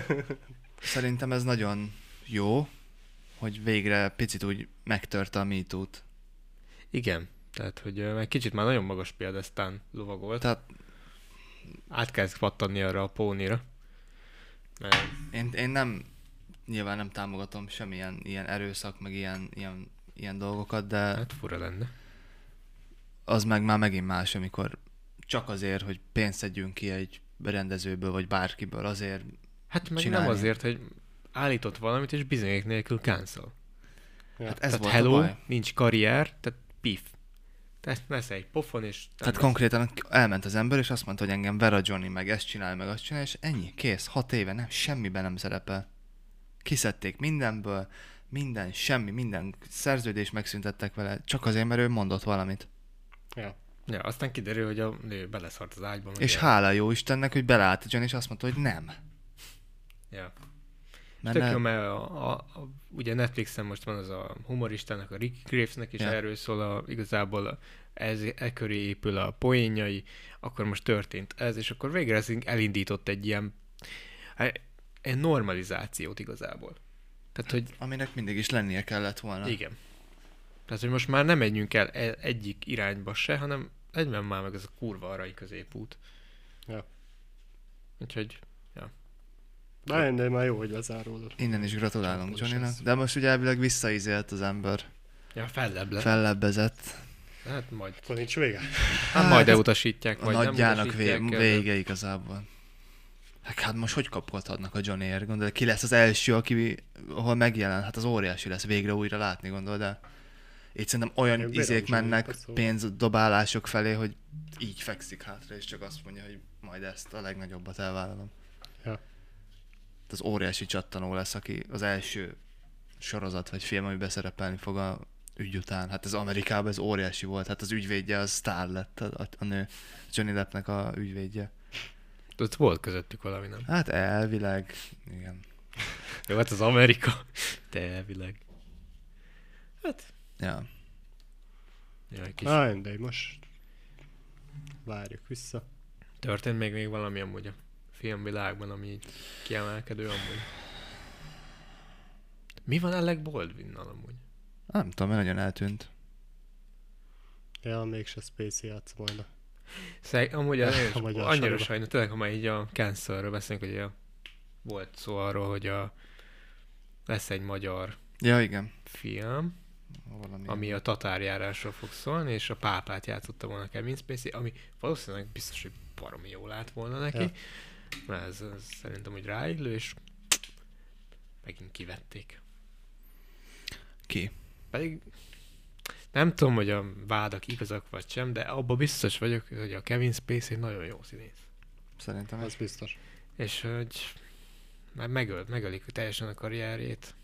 Szerintem ez nagyon jó, hogy végre picit úgy megtörte a MeToo-t. Igen, tehát, hogy egy kicsit már nagyon magas példesztán lovagolt. Tehát Át kell pattanni arra a pónira. Mert én, én nem, nyilván nem támogatom semmilyen ilyen erőszak, meg ilyen, ilyen, ilyen dolgokat, de hát fura lenne. az meg már megint más, amikor csak azért, hogy pénzt szedjünk ki egy rendezőből, vagy bárkiből, azért Hát meg Csinálni. nem azért, hogy állított valamit, és bizonyék nélkül cancel. Ja. hát ez tehát volt hello, a baj. nincs karrier, tehát pif. Tehát lesz egy pofon, és... Tehát konkrétan elment az ember, és azt mondta, hogy engem ver a Johnny, meg ezt csinálja, meg azt csinálja, és ennyi, kész, hat éve, nem, semmiben nem szerepel. Kiszedték mindenből, minden, semmi, minden szerződés megszüntettek vele, csak azért, mert ő mondott valamit. Ja. Ja, aztán kiderül, hogy a nő beleszart az ágyba. meg És ilyen. hála jó Istennek, hogy beleállt a Johnny, és azt mondta, hogy nem. Ja. Mert Tök jó, mert a, a, a, ugye Netflixen most van az a humoristának, a Rick Gravesnek is Ja. ja. erről szól, a, igazából a, ez, e köré épül a poénjai, akkor most történt ez, és akkor végre ez elindított egy ilyen hát, egy normalizációt igazából. Tehát, hogy aminek mindig is lennie kellett volna. igen. Tehát, hogy most már nem menjünk el e- egyik irányba se, hanem egyben már meg ez a kurva arai középút. Ja. Úgyhogy, De de már jó, hogy lezáródott. Innen is gratulálunk Johnnynak. De most ugye elvileg visszaizélt az ember. ja, fellebb le. Fellebbezett. Hát majd, Akkor nincs vége? hát majd elutasítják, A nagyjának vé- utasítják el, de- vége igazából. Hát, hát most hogy kapkodhatnak a Johnnyért? Gondolod, ki lesz az első, aki, ahol megjelen? Hát az óriási lesz végre újra látni, gondolod, de itt szerintem olyan Én izék mennek pénzdobálások felé, hogy így fekszik hátra, és csak azt mondja, hogy majd ezt a legnagyobbat elvállalom. Ja. Az óriási csattanó lesz, aki az első sorozat vagy film, amiben szerepelni fog a ügy után. Hát ez Amerikában ez óriási volt. Hát az ügyvédje az sztár lett a, a, a nő. Johnny Deppnek a ügyvédje. Ott volt közöttük valami, nem? Hát elvileg, igen. Jó, hát az Amerika. Te elvileg. Hát, Ja. ja, kis... Na, de most várjuk vissza. Történt még, még valami amúgy a filmvilágban, ami így kiemelkedő amúgy. Mi van Alec Baldwinnal amúgy? Nem tudom, mert nagyon eltűnt. Ja, mégse Spacey játsz majd. a- Szeg, amúgy A a, magyar annyira sajnos, tényleg, ha már így a cancelről beszélünk, hogy a, volt szó arról, hogy a, lesz egy magyar Ja, igen. film, Valami. ami a tatárjárásról fog szólni, és a pápát játszotta volna Kevin Spacey, ami valószínűleg biztos, hogy baromi jól állt volna neki. Ja. Mert ez, ez szerintem úgy ráillő, és megint kivették. Ki? Pedig nem tudom, hogy a vádak igazak vagy sem, de abban biztos vagyok, hogy a Kevin Spacey nagyon jó színész. Szerintem ez. Biztos. És hogy már megölt, megölik teljesen a karrierjét.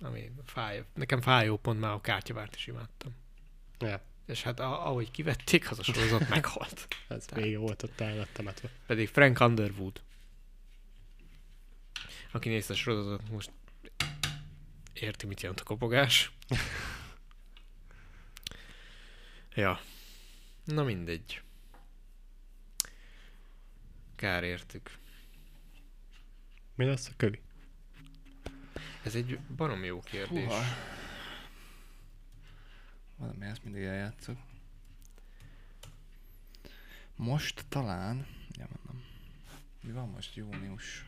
Ami fáj. Nekem fájó pont már a kártyavárt is imádtam. Ja, És hát a- ahogy kivették, az a sorozat meghalt. ez vége volt ott el temetve. Pedig Frank Underwood. Aki nézte a sorozatot, most érti, mit jelent a kopogás. ja. Na mindegy. Kár értük. Mi lesz a kövi? Ez egy barom jó kérdés. Húha. Valami ezt mindig eljátszok. Most talán, ja mondom, mi van most június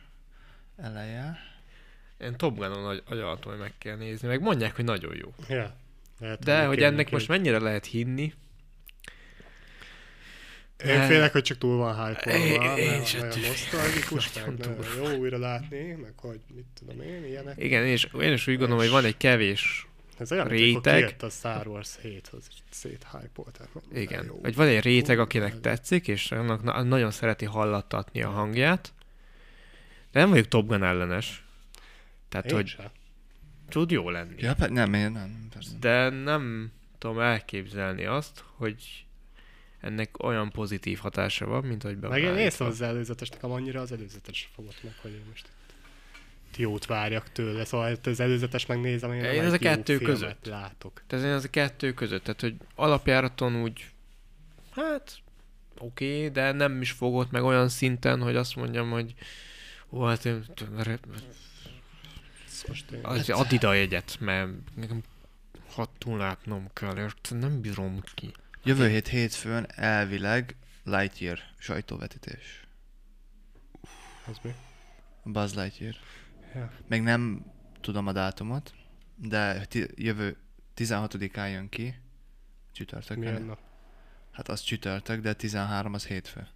eleje? Én Top Gun-on nagy agyaltom, hogy meg kell nézni. Meg mondják, hogy nagyon jó. Ja. Lehet, De hogy ennek neki- most mennyire lehet hinni, Én félek, hogy csak túl van hype Én- mert ettől nosztalgikus, Nagyon meg túl. nagyon jó újra látni, meg hogy mit tudom én, ilyenek. igen, és én is úgy gondolom, hogy van egy kevés Ez olyan, réteg. a Star Wars 7-hoz, és széthype-olt. tehát mennyire Igen. jó. Hogy van egy réteg, akinek tetszik, és annak na- nagyon szereti hallattatni a hangját. De nem vagyok Top Gun ellenes. Tehát, Én hogy sem. tud jó lenni. Ja, pe- nem, én nem, persze. De nem tudom elképzelni azt, hogy ennek olyan pozitív hatása van, mint hogy Meg én beválik. néztem az előzetes, nekem annyira az előzetes fogott meg, hogy én most jót várjak tőle. Szóval itt az előzetes megnézem, én, Én ez a kettő között. látok. Tehát én az a kettő között, tehát hogy alapjáraton úgy, hát oké, okay, de nem is fogott meg olyan szinten, hogy azt mondjam, hogy ó, hát én, Ez az, add ide a jegyet, mert nekem hattul látnom kell, érted? Nem bírom ki. Jövő hét hétfőn elvileg Lightyear sajtóvetítés. Az mi? Buzz Lightyear. Még nem tudom a dátumot, de jövő 16-án jön ki. Milyen Csütörtökön. nap? Hát az csütörtök, de 13 az hétfő.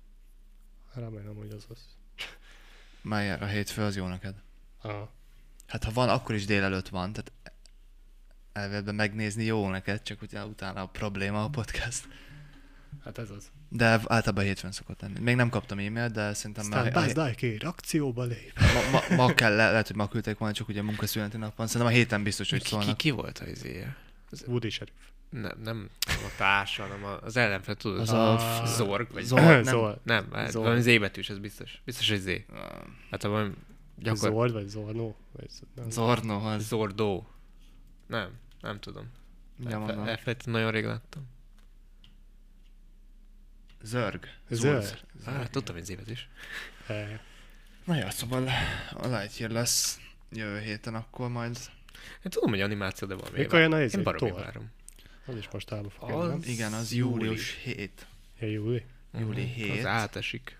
Remélem, hogy az az. Már a hétfő az jó neked. Aha. Hát ha van, akkor is délelőtt van, tehát elvéletben megnézni jó neked, csak utána a probléma a podcast. Hát ez az. De általában hétfőn szokott lenni. Még nem kaptam e-mailt, de szerintem Aztán már... Buzz Lightyear akcióba lép. ma, ma, ma, kell, le, lehet, hogy ma küldték volna, csak ugye munkaszüneti nap van. Szerintem a héten biztos, hogy Ki, ki, szólnak. ki volt az izéje? Woody Sheriff. Nem, nem a társa, hanem a- az ellenfel, tudod? Az Az a... a Zorg, vagy Zord, nem? Zord. Nem, hát Zord. valami Z-betűs, ez biztos. Biztos, hogy Z. Hát ha valami gyakor... Zord vagy Zorno? Vagy nem. Zorno az. Zordó. Nem, nem tudom. Mondom. Elfe- Elfelejtettem, nagyon rég láttam. Zörg. Zörg. Ah, tudtam, hogy Z-betűs. Eh, Na ja, szóval a Lightyear lesz jövő héten akkor majd. Én tudom, hogy animáció, de van még. Mikor jön a Én izé? baromi Thor? várom. Az is most állva fog Az- nem? Igen, az Júli. július 7. Ja, júli. Júli Mhm, hét. Az átesik.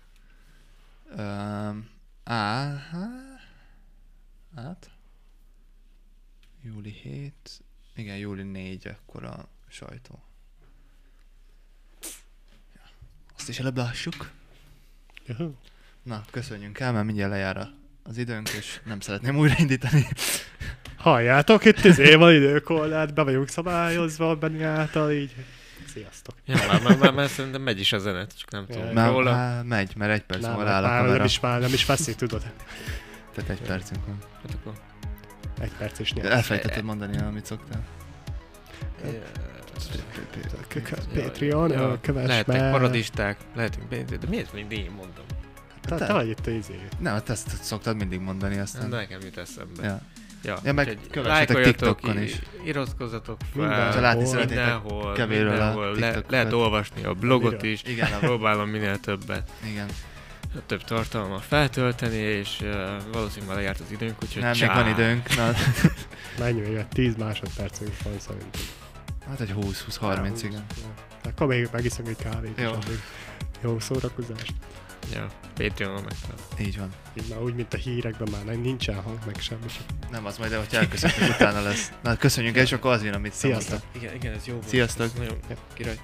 Um, á, há- hát? Júli 7. Igen, júli 4 akkor a sajtó. Ja. Azt is előbb lássuk. Na, köszönjünk el, mert mindjárt lejár a- az időnk, és nem szeretném újraindítani. Halljátok, itt izé van időkorlát, be vagyunk szabályozva Benni által, így. Sziasztok. Ja, már, már, már, már szerintem megy is a zenet, csak nem tudom. Már, róla. már megy, mert egy perc már, áll a már kamera. nem is, már nem is veszik, tudod. Tehát egy percünk van. Hát akkor... Egy perc is nyert. elfelejtetted mondani, amit szoktál. Patreon, kövess lehetnek meg. paradisták, lehetünk de miért mindig én mondom? Te, te vagy itt a izé. Nem, hát ezt szoktad mindig mondani aztán. De nekem jut eszembe. Ja. Ja, Ja, meg kövessetek TikTokon is. Iratkozzatok Mindenhol. fel. Mindenhol, kevérről a mindenhol. Le, lehet olvasni a blogot is. Igen, Próbálom minél többet, Igen. több tartalmat feltölteni, és uh, valószínűleg már lejárt az időnk, úgyhogy Nem, még csá. van időnk. Na, Mennyi még? 10 másodpercünk van szerintem. Hát egy 20-20-30, igen. Ja. Akkor még megiszok egy kávét. Jó. és addig Jó szórakozást. Ja, Patreonon meg. Így van. Így már úgy, mint a hírekben már nem- nincsen hang, meg semmi. sem. Nem az majd, hogy elköszöntünk, utána lesz. Na, köszönjük el, és akkor az jön, amit Sziasztok. Igen, igen, ez jó volt. Sziasztok. Ez nagyon Ja. király.